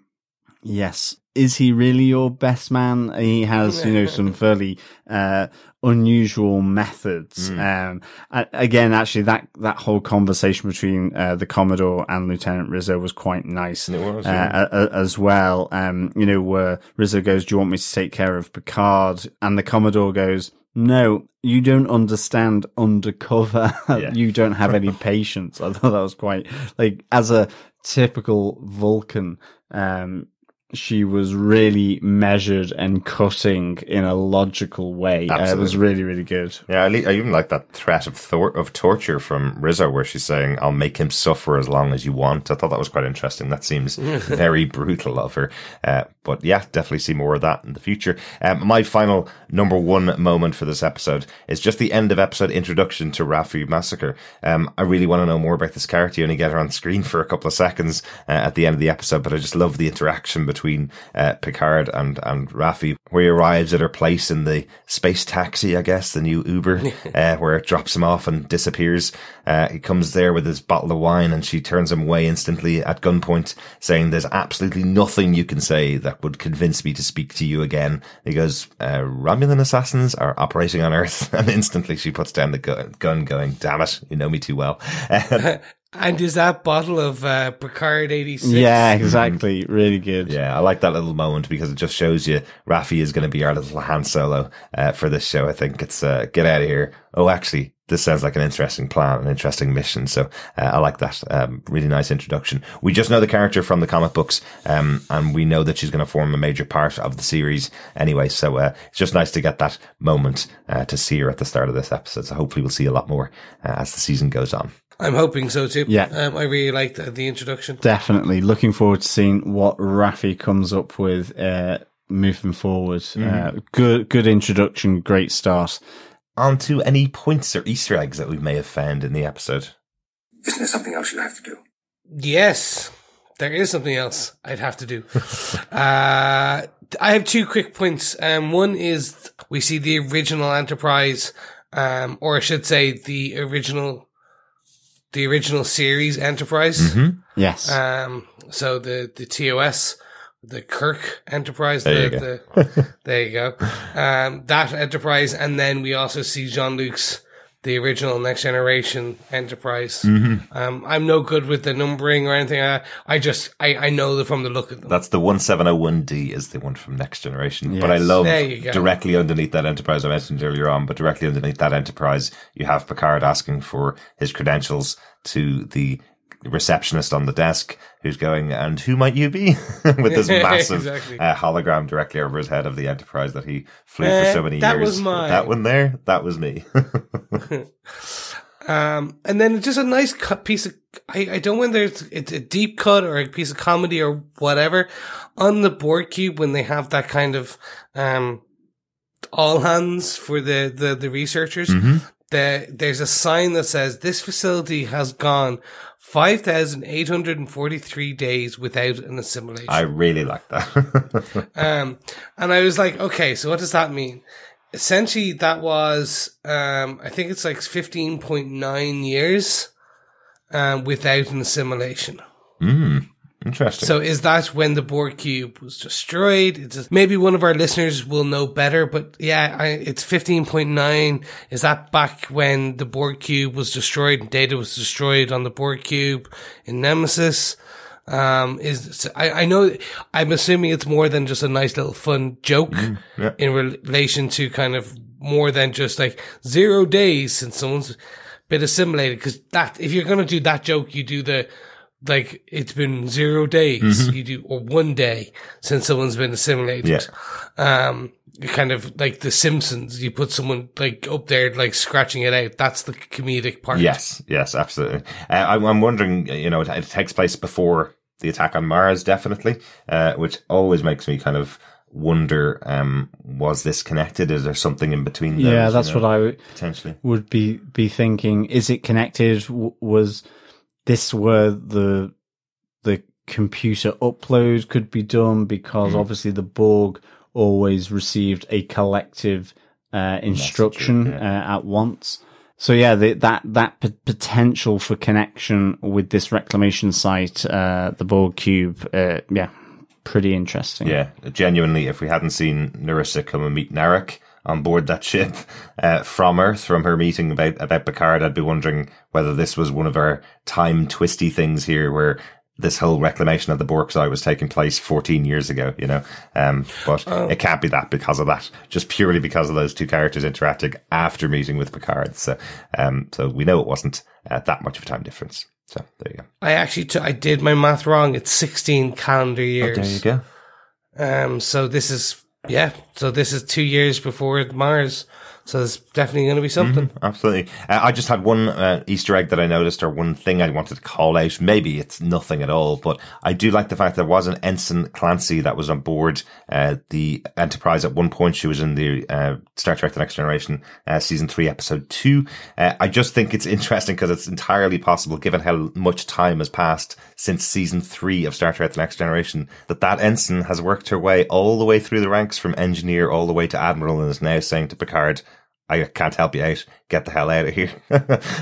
Speaker 2: "Yes, is he really your best man? He has, you know, some [LAUGHS] fairly, uh, unusual methods. Um, again, actually that, that whole conversation between, uh, the Commodore and Lieutenant Rizzo was quite nice.
Speaker 1: It was,
Speaker 2: uh,
Speaker 1: yeah.
Speaker 2: a- a- as well. Um, you know, where Rizzo goes, do you want me to take care of Picard? And the Commodore goes, no, you don't understand undercover. [LAUGHS]
Speaker 1: Yeah.
Speaker 2: you don't have any [LAUGHS] patience. [LAUGHS] I thought that was quite like as a typical Vulcan. Um, she was really measured and cutting in a logical way. Uh, it was really, really good.
Speaker 1: Yeah, I, le- I even like that threat of thor- of torture from Rizzo, where she's saying, "I'll make him suffer as long as you want." I thought that was quite interesting. That seems [LAUGHS] very brutal of her, uh, but yeah, definitely see more of that in the future. Um, my final number one moment for this episode is just the end of episode introduction to Raffi Musiker. Um, I really want to know more about this character. You only get her on screen [LAUGHS] for a couple of seconds uh, at the end of the episode, but I just love the interaction between uh, Picard and and Raffi, where he arrives at her place in the space taxi, I guess, the new Uber, [LAUGHS] uh, where it drops him off and disappears. Uh, he comes there with his bottle of wine, and she turns him away instantly at gunpoint, saying, "There's absolutely nothing you can say that would convince me to speak to you again." He goes, uh, "Romulan assassins are operating on Earth," [LAUGHS] and instantly she puts down the gun, gun going, "Damn it, you know me too well." [LAUGHS] [LAUGHS]
Speaker 3: And is that bottle of uh, Picard 86?
Speaker 2: Yeah, exactly. Really good.
Speaker 1: Yeah, I like that little moment because it just shows you Raffi is going to be our little Han Solo uh, for this show. I think it's uh, get out of here. Oh, actually, this sounds like an interesting plan, an interesting mission. So uh, I like that. Um, really nice introduction. We just know the character from the comic books, um, and we know that she's going to form a major part of the series anyway. So uh, it's just nice to get that moment uh, to see her at the start of this episode. So hopefully we'll see a lot more uh, as the season goes on.
Speaker 3: I'm hoping so too.
Speaker 2: Yeah.
Speaker 3: Um, I really liked the, the introduction.
Speaker 2: Definitely looking forward to seeing what Raffi comes up with uh, moving forward. Uh, good, good introduction, great start.
Speaker 1: On to any points or Easter eggs that we may have found in the episode.
Speaker 5: Isn't there something else you have to do?
Speaker 3: Yes, there is something else I'd have to do. [LAUGHS] uh, I have two quick points. Um, one is we see the original Enterprise, um, or I should say the original, the original series Enterprise.
Speaker 2: Yes.
Speaker 3: Um, so the, the TOS, the Kirk Enterprise,
Speaker 1: There
Speaker 3: the,
Speaker 1: you
Speaker 3: the, [LAUGHS] there you go. Um, that Enterprise. And then we also see Jean-Luc's, the original Next Generation Enterprise. Um, I'm no good with the numbering or anything. I, I just, I, I know that from the look of them.
Speaker 1: That's the 1701D is the one from Next Generation. But I love
Speaker 3: There you go.
Speaker 1: directly underneath that Enterprise I mentioned earlier on, but directly underneath that Enterprise, you have Picard asking for his credentials to the receptionist on the desk who's going, and who might you be? [LAUGHS] With this [LAUGHS] massive
Speaker 3: Exactly.
Speaker 1: uh, hologram directly over his head of the Enterprise that he flew
Speaker 3: Uh,
Speaker 1: for so many
Speaker 3: that
Speaker 1: years.
Speaker 3: was mine.
Speaker 1: That one there, that was me. [LAUGHS]
Speaker 3: Um, and then just a nice cut piece of, I, I don't know whether it's, it's a deep cut or a piece of comedy or whatever on the Borg cube when they have that kind of, um, all hands for the, the, the researchers. The, there's a sign that says this facility has gone 5,843 days without an assimilation.
Speaker 1: I really like that. [LAUGHS]
Speaker 3: Um, and I was like, okay, so what does that mean? Essentially, that was, um, I think it's like 15.9 years, um, without an assimilation.
Speaker 1: mm, interesting.
Speaker 3: So is that when the Borg cube was destroyed? It's just, maybe one of our listeners will know better, but yeah, I, it's 15.9. Is that back when the Borg cube was destroyed and data was destroyed on the Borg cube in Nemesis? Um, is, I, I know, I'm assuming it's more than just a nice little fun joke
Speaker 1: yeah.
Speaker 3: in relation to kind of more than just like zero days since someone's been assimilated. Cause that, if you're going to do that joke, you do the, like it's been zero days you do or one day since someone's been assimilated
Speaker 1: Yeah.
Speaker 3: um kind of like the simpsons you put someone like up there like scratching it out that's the comedic part
Speaker 1: Yes, yes, absolutely. Uh, I'm, I'm wondering, you know, it, it takes place before the attack on Mars, definitely, uh, which always makes me kind of wonder, um, was this connected? Is there something in between? Those,
Speaker 2: yeah,
Speaker 1: you
Speaker 2: that's
Speaker 1: know,
Speaker 2: what I w-
Speaker 1: potentially.
Speaker 2: would be be thinking. Is it connected? W- was this where the the computer upload could be done? Because obviously the Borg always received a collective uh, instruction uh, at once. So yeah, the, that that p- potential for connection with this reclamation site, uh, the Borg cube, uh, yeah, pretty interesting.
Speaker 1: Yeah, genuinely, if we hadn't seen Narissa come and meet Narek on board that ship uh, from Earth, from her meeting about about Picard, I'd be wondering whether this was one of our time twisty things here, where this whole reclamation of the Borg site was taking place 14 years ago, you know. Um, but it can't be that because of that, just purely because of those two characters interacting after meeting with Picard. So, um, so we know it wasn't uh, that much of a time difference. So there you go.
Speaker 3: I actually t- I did my math wrong. It's 16 calendar years.
Speaker 1: There you go.
Speaker 3: Um, so this is yeah. So this is two years before Mars. So there's definitely going to be something.
Speaker 1: Absolutely. Uh, I just had one uh, Easter egg that I noticed, or one thing I wanted to call out. Maybe it's nothing at all, but I do like the fact there was an Ensign Clancy that was on board uh, the Enterprise at one point. She was in the uh, Star Trek: The Next Generation uh, season three, episode two. Uh, I just think it's interesting because it's entirely possible, given how much time has passed since season three of Star Trek: The Next Generation, that that ensign has worked her way all the way through the ranks from engineer all the way to admiral, and is now saying to Picard. I can't help you out. Get the hell out of here. [LAUGHS]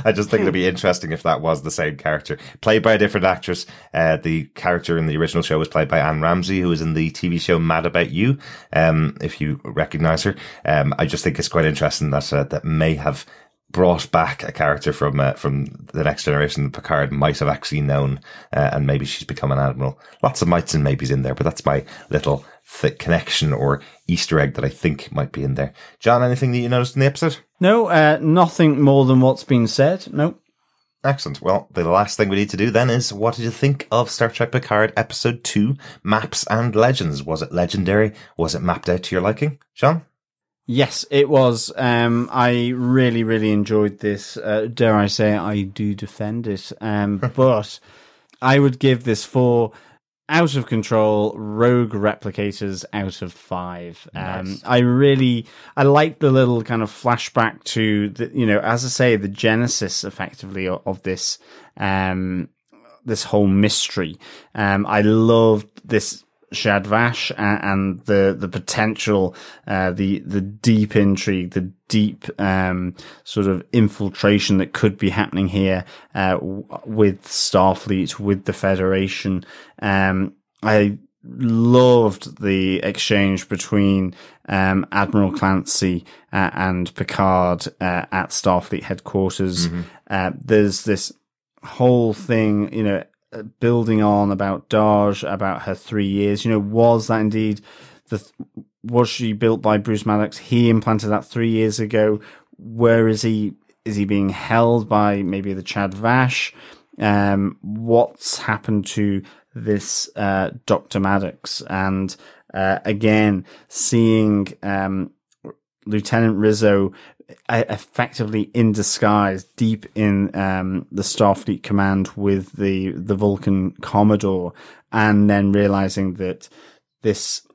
Speaker 1: I just think it'd be [LAUGHS] interesting if that was the same character. Played by a different actress. Uh, the character in the original show was played by Anne Ramsay, who was in the TV show Mad About You. Um, if you recognize her. Um, I just think it's quite interesting that, uh, that may have brought back a character from uh, from the next generation that Picard might have actually known, uh, and maybe she's become an admiral. Lots of mites and maybes in there, but that's my little th- connection or Easter egg that I think might be in there. John, anything that you noticed in the episode?
Speaker 2: No, uh, nothing more than what's been said. No.
Speaker 1: Excellent. Well, the last thing we need to do then is what did you think of Star Trek Picard Episode 2 Maps and Legends? Was it legendary? Was it mapped out to your liking? John?
Speaker 2: Yes, it was. Um, I really, really enjoyed this. Uh, dare I say, I do defend it. Um, [LAUGHS] but I would give this four out of control rogue replicators out of five. Um, I really, I like the little kind of flashback to the, you know, as I say, the genesis effectively of, of this, um, this whole mystery. Um, I loved this Zhat Vash and, and the the potential, uh, the the deep intrigue, the deep um, sort of infiltration that could be happening here uh, with Starfleet, with the Federation. Um, I loved the exchange between um, Admiral Clancy uh, and Picard uh, at Starfleet headquarters. Uh, there's this whole thing, you know, building on about Dahj, about her three years. You know, was that indeed the was she built by Bruce Maddox? He implanted that three years ago. Where is he? Is he being held by maybe the Zhat Vash? Um, what's happened to this uh, Doctor Maddox? And uh, again, seeing um, Lieutenant Rizzo uh, effectively in disguise, deep in um, the Starfleet command with the the Vulcan Commodore, and then realizing that this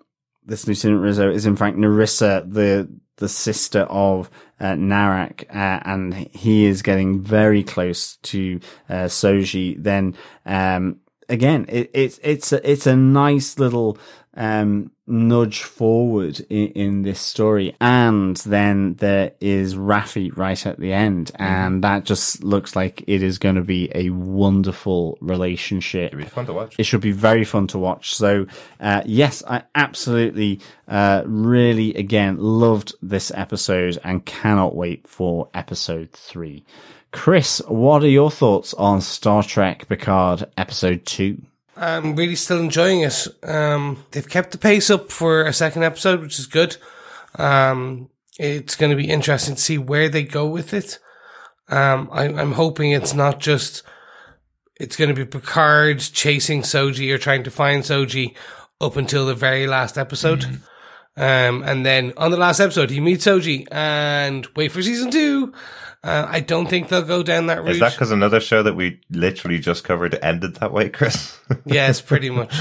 Speaker 2: this Lieutenant Rizzo is in fact Narissa, the the sister of uh, Narek, uh, and he is getting very close to uh, Soji. Then um, again, it, it's it's a, it's a nice little um, nudge forward in, in, this story. And then there is Raffi right at the end. And that just looks like it is going to be a wonderful relationship.
Speaker 1: It'd be fun to watch.
Speaker 2: It should be very fun to watch. So, uh, yes, I absolutely, uh, really, again, loved this episode and cannot wait for episode three. Chris, what are your thoughts on Star Trek Picard episode two?
Speaker 3: I'm really still enjoying it. Um, they've kept the pace up for a second episode, which is good. Um, it's going to be interesting to see where they go with it. Um, I, I'm hoping it's not just, it's going to be Picard chasing Soji or trying to find Soji up until the very last episode. Um, and then on the last episode, he meets Soji and wait for season two. Uh, I don't think they'll go down that route.
Speaker 1: Is that because another show that we literally just covered ended that way, Chris? [LAUGHS]
Speaker 3: Yes, pretty much.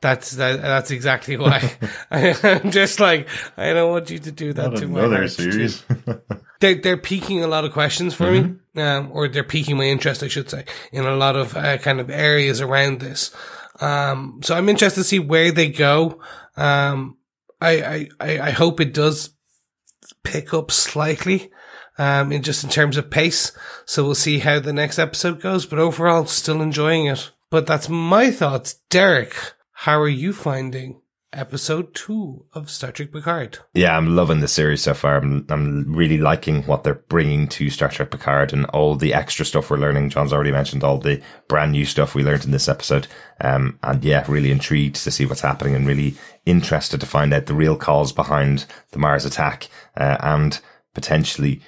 Speaker 3: That's that, that's exactly why. [LAUGHS] I, am just like I don't want you to do that
Speaker 1: Not
Speaker 3: to my
Speaker 1: another series. [LAUGHS]
Speaker 3: They're they're piquing a lot of questions for me, um, or they're piquing my interest, I should say, in a lot of uh, kind of areas around this. Um, so I'm interested to see where they go. Um, I, I I I hope it does pick up slightly. Um, in just in terms of pace. So we'll see how the next episode goes, but overall still enjoying it. But that's my thoughts. Derek, how are you finding episode two of Star Trek Picard?
Speaker 1: Yeah, I'm loving the series so far. I'm, I'm really liking what they're bringing to Star Trek Picard and all the extra stuff we're learning. John's already mentioned all the brand new stuff we learned in this episode. Um, and yeah, really intrigued to see what's happening and really interested to find out the real cause behind the Mars attack, uh, and potentially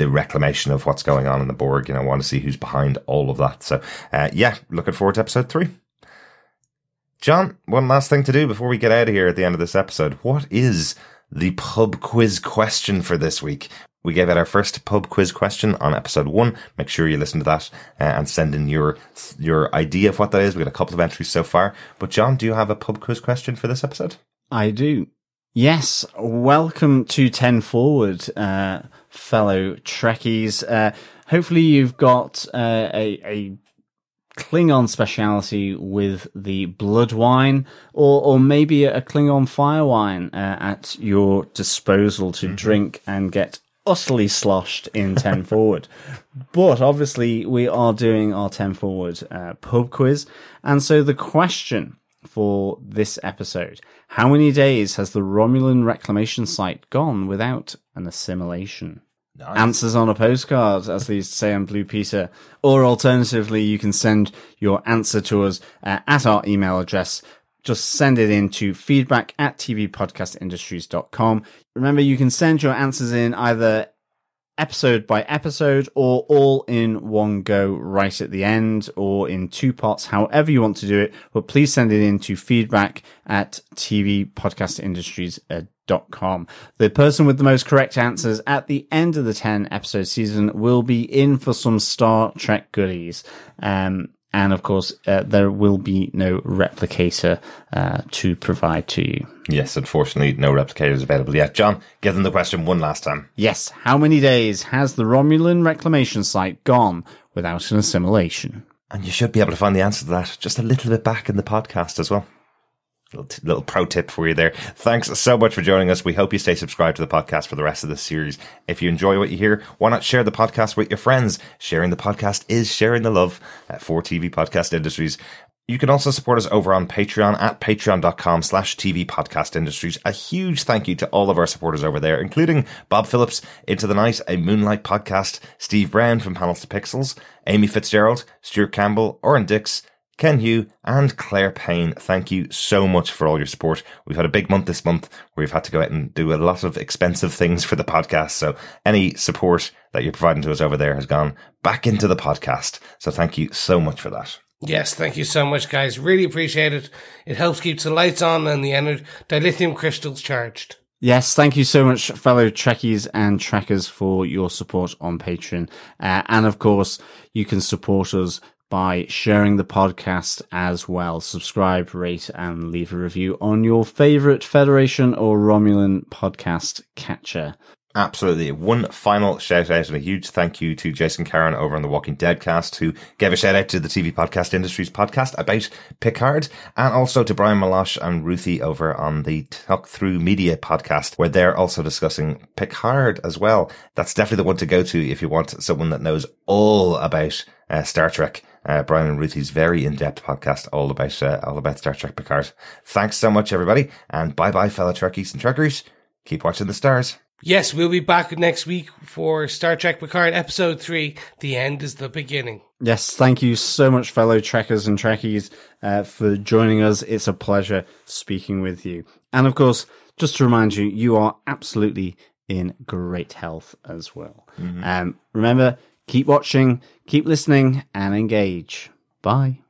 Speaker 1: the reclamation of what's going on in the Borg. You know, I want to see who's behind all of that. So, uh, yeah, looking forward to episode three. John, one last thing to do before we get out of here at the end of this episode. What is the pub quiz question for this week? We gave out our first pub quiz question on episode one. Make sure you listen to that uh, and send in your your idea of what that is. We got a couple of entries so far. But John, do you have a pub quiz question for this episode?
Speaker 2: I do. Yes, welcome to 10 Forward, uh, fellow Trekkies. Uh, hopefully you've got uh, a, a Klingon speciality with the blood wine, or or maybe a Klingon fire wine uh, at your disposal to drink and get utterly sloshed in 10 [LAUGHS] forward. But obviously, we are doing our 10 forward uh, pub quiz. And so the question for this episode How many days has the Romulan reclamation site gone without an assimilation? Answers on a postcard, as they used to say on Blue Peter. Or alternatively, you can send your answer to us uh, at our email address. Just send it in to feedback at tvpodcastindustries.com. Remember, you can send your answers in either episode by episode or all in one go right at the end or in two parts, however you want to do it. But please send it in to feedback at tvpodcastindustries.com. The person with the most correct answers at the end of the 10 episode season will be in for some Star Trek goodies. Um, and of course, uh, there will be no replicator uh, to provide to you.
Speaker 1: Yes, unfortunately, no replicators available yet. John, give them the question one last time.
Speaker 2: Yes, how many days has the Romulan reclamation site gone without an assimilation?
Speaker 1: And you should be able to find the answer to that just a little bit back in the podcast as well. Little, pro tip for you there. Thanks so much for joining us. We hope you stay subscribed to the podcast for the rest of the series. If you enjoy what you hear, why not share the podcast with your friends? Sharing the podcast is sharing the love for TV podcast industries. You can also support us over on Patreon at patreon.com slash TV podcast industries. A huge thank you to all of our supporters over there, including Bob Phillips, Into the Night, a Moonlight podcast, Steve Brown from Panels to Pixels, Amy Fitzgerald, Stuart Campbell, Oren Dix, Ken Hugh and Claire Payne, thank you so much for all your support. We've had a big month this month where we've had to go out and do a lot of expensive things for the podcast. So any support that you're providing to us over there has gone back into the podcast. So thank you so much for that.
Speaker 3: Yes, thank you so much, guys. Really appreciate it. It helps keep the lights on and the ener- dilithium crystals charged.
Speaker 2: Yes, thank you so much, fellow Trekkies and Trekkers, for your support on Patreon. Uh, and of course, you can support us by sharing the podcast as well. Subscribe, rate, and leave a review on your favorite Federation or Romulan podcast catcher.
Speaker 1: Absolutely. One final shout out and a huge thank you to Jason Karen over on the Walking Dead cast who gave a shout out to the TV podcast industries podcast about Picard and also to Brian Malosh and Ruthie over on the Talk Through Media podcast where they're also discussing Picard as well. That's definitely the one to go to if you want someone that knows all about uh, Star Trek. Uh, Brian and Ruthie's very in-depth podcast all about uh, all about Star Trek Picard. Thanks so much, everybody, and bye bye, fellow Trekkies and Trekkers. Keep watching the stars.
Speaker 3: Yes, we'll be back next week for Star Trek Picard Episode 3 The End is the Beginning.
Speaker 2: Yes, thank you so much, fellow Trekkers and Trekkies, uh, for joining us. It's a pleasure speaking with you. And of course, just to remind you, you are absolutely in great health as well. Um, remember, keep watching, keep listening, and engage. Bye.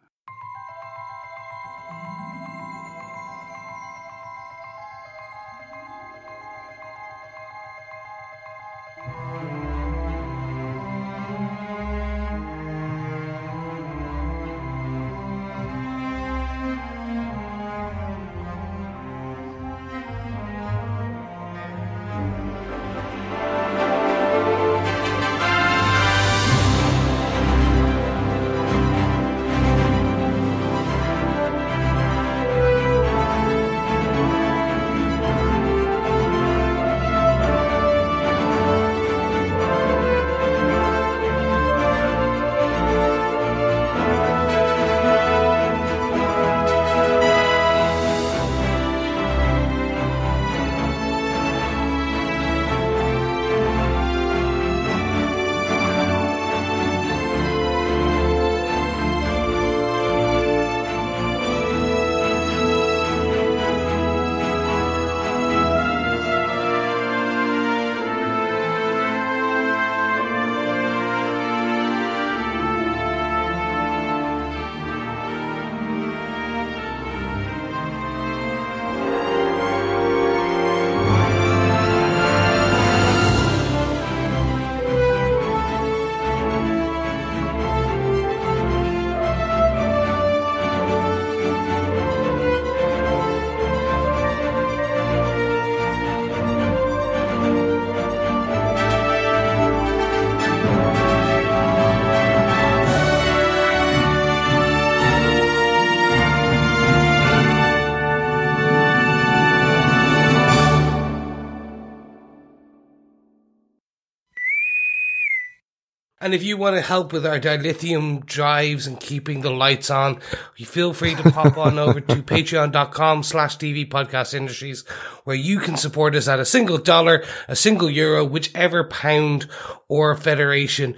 Speaker 3: And if you want to help with our dilithium drives and keeping the lights on, you feel free to pop on over to [LAUGHS] patreon.com slash TV podcast industries where you can support us at a single dollar, a single euro, whichever pound or federation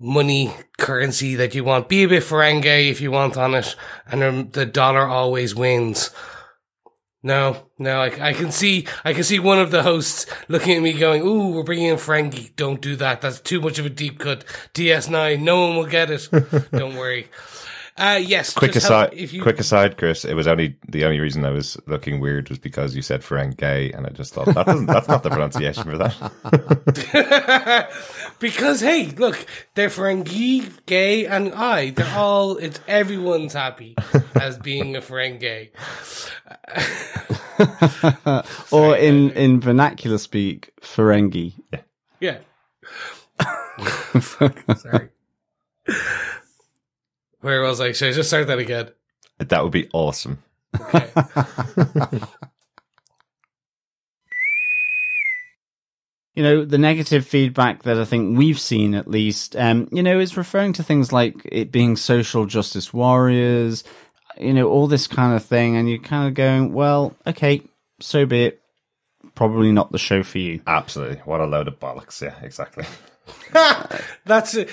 Speaker 3: money currency that you want. Be a bit Ferengi if you want on it. And the dollar always wins. No, no, I, I can see, I can see one of the hosts looking at me going, "Ooh, we're bringing in Frankie. Don't do that. That's too much of a deep cut. DS9. No one will get it. [LAUGHS] Don't worry." Uh, yes.
Speaker 1: Quick
Speaker 3: just help-
Speaker 1: aside,
Speaker 3: if you,
Speaker 1: quick aside, Chris. It was only the only reason I was looking weird was because you said Ferengi, and I just thought that doesn't, that's not the pronunciation for that. [LAUGHS]
Speaker 3: because hey, look, they're Ferengi, gay, and I. They're all. It's everyone's happy as being a Ferengi. [LAUGHS]
Speaker 2: or in, in vernacular speak, Ferengi.
Speaker 3: Yeah. [LAUGHS] Sorry. Where I was I? Should I just start that again?
Speaker 1: That would be awesome.
Speaker 3: Okay. [LAUGHS]
Speaker 2: you know, the negative feedback that I think we've seen at least, um, you know, is referring to things like it being social justice warriors, you know, all this kind of thing. And you're kind of going, well, okay, so be it. Probably not the show for you.
Speaker 1: Absolutely. What a load of bollocks. Yeah, exactly. [LAUGHS] [LAUGHS]
Speaker 3: That's it.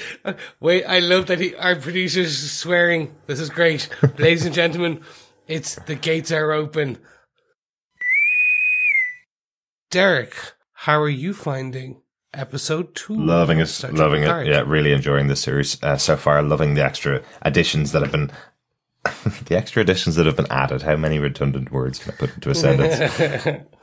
Speaker 3: Wait, I love that he, our producer's swearing. This is great. Ladies and gentlemen, it's the gates are open. Derek, how are you finding episode two?
Speaker 1: Loving it,
Speaker 3: Star Trek
Speaker 1: loving it. Yeah, really enjoying the series uh, so far. Loving the extra additions that have been, [LAUGHS] the extra additions that have been added. How many redundant words can I put into a sentence? [LAUGHS]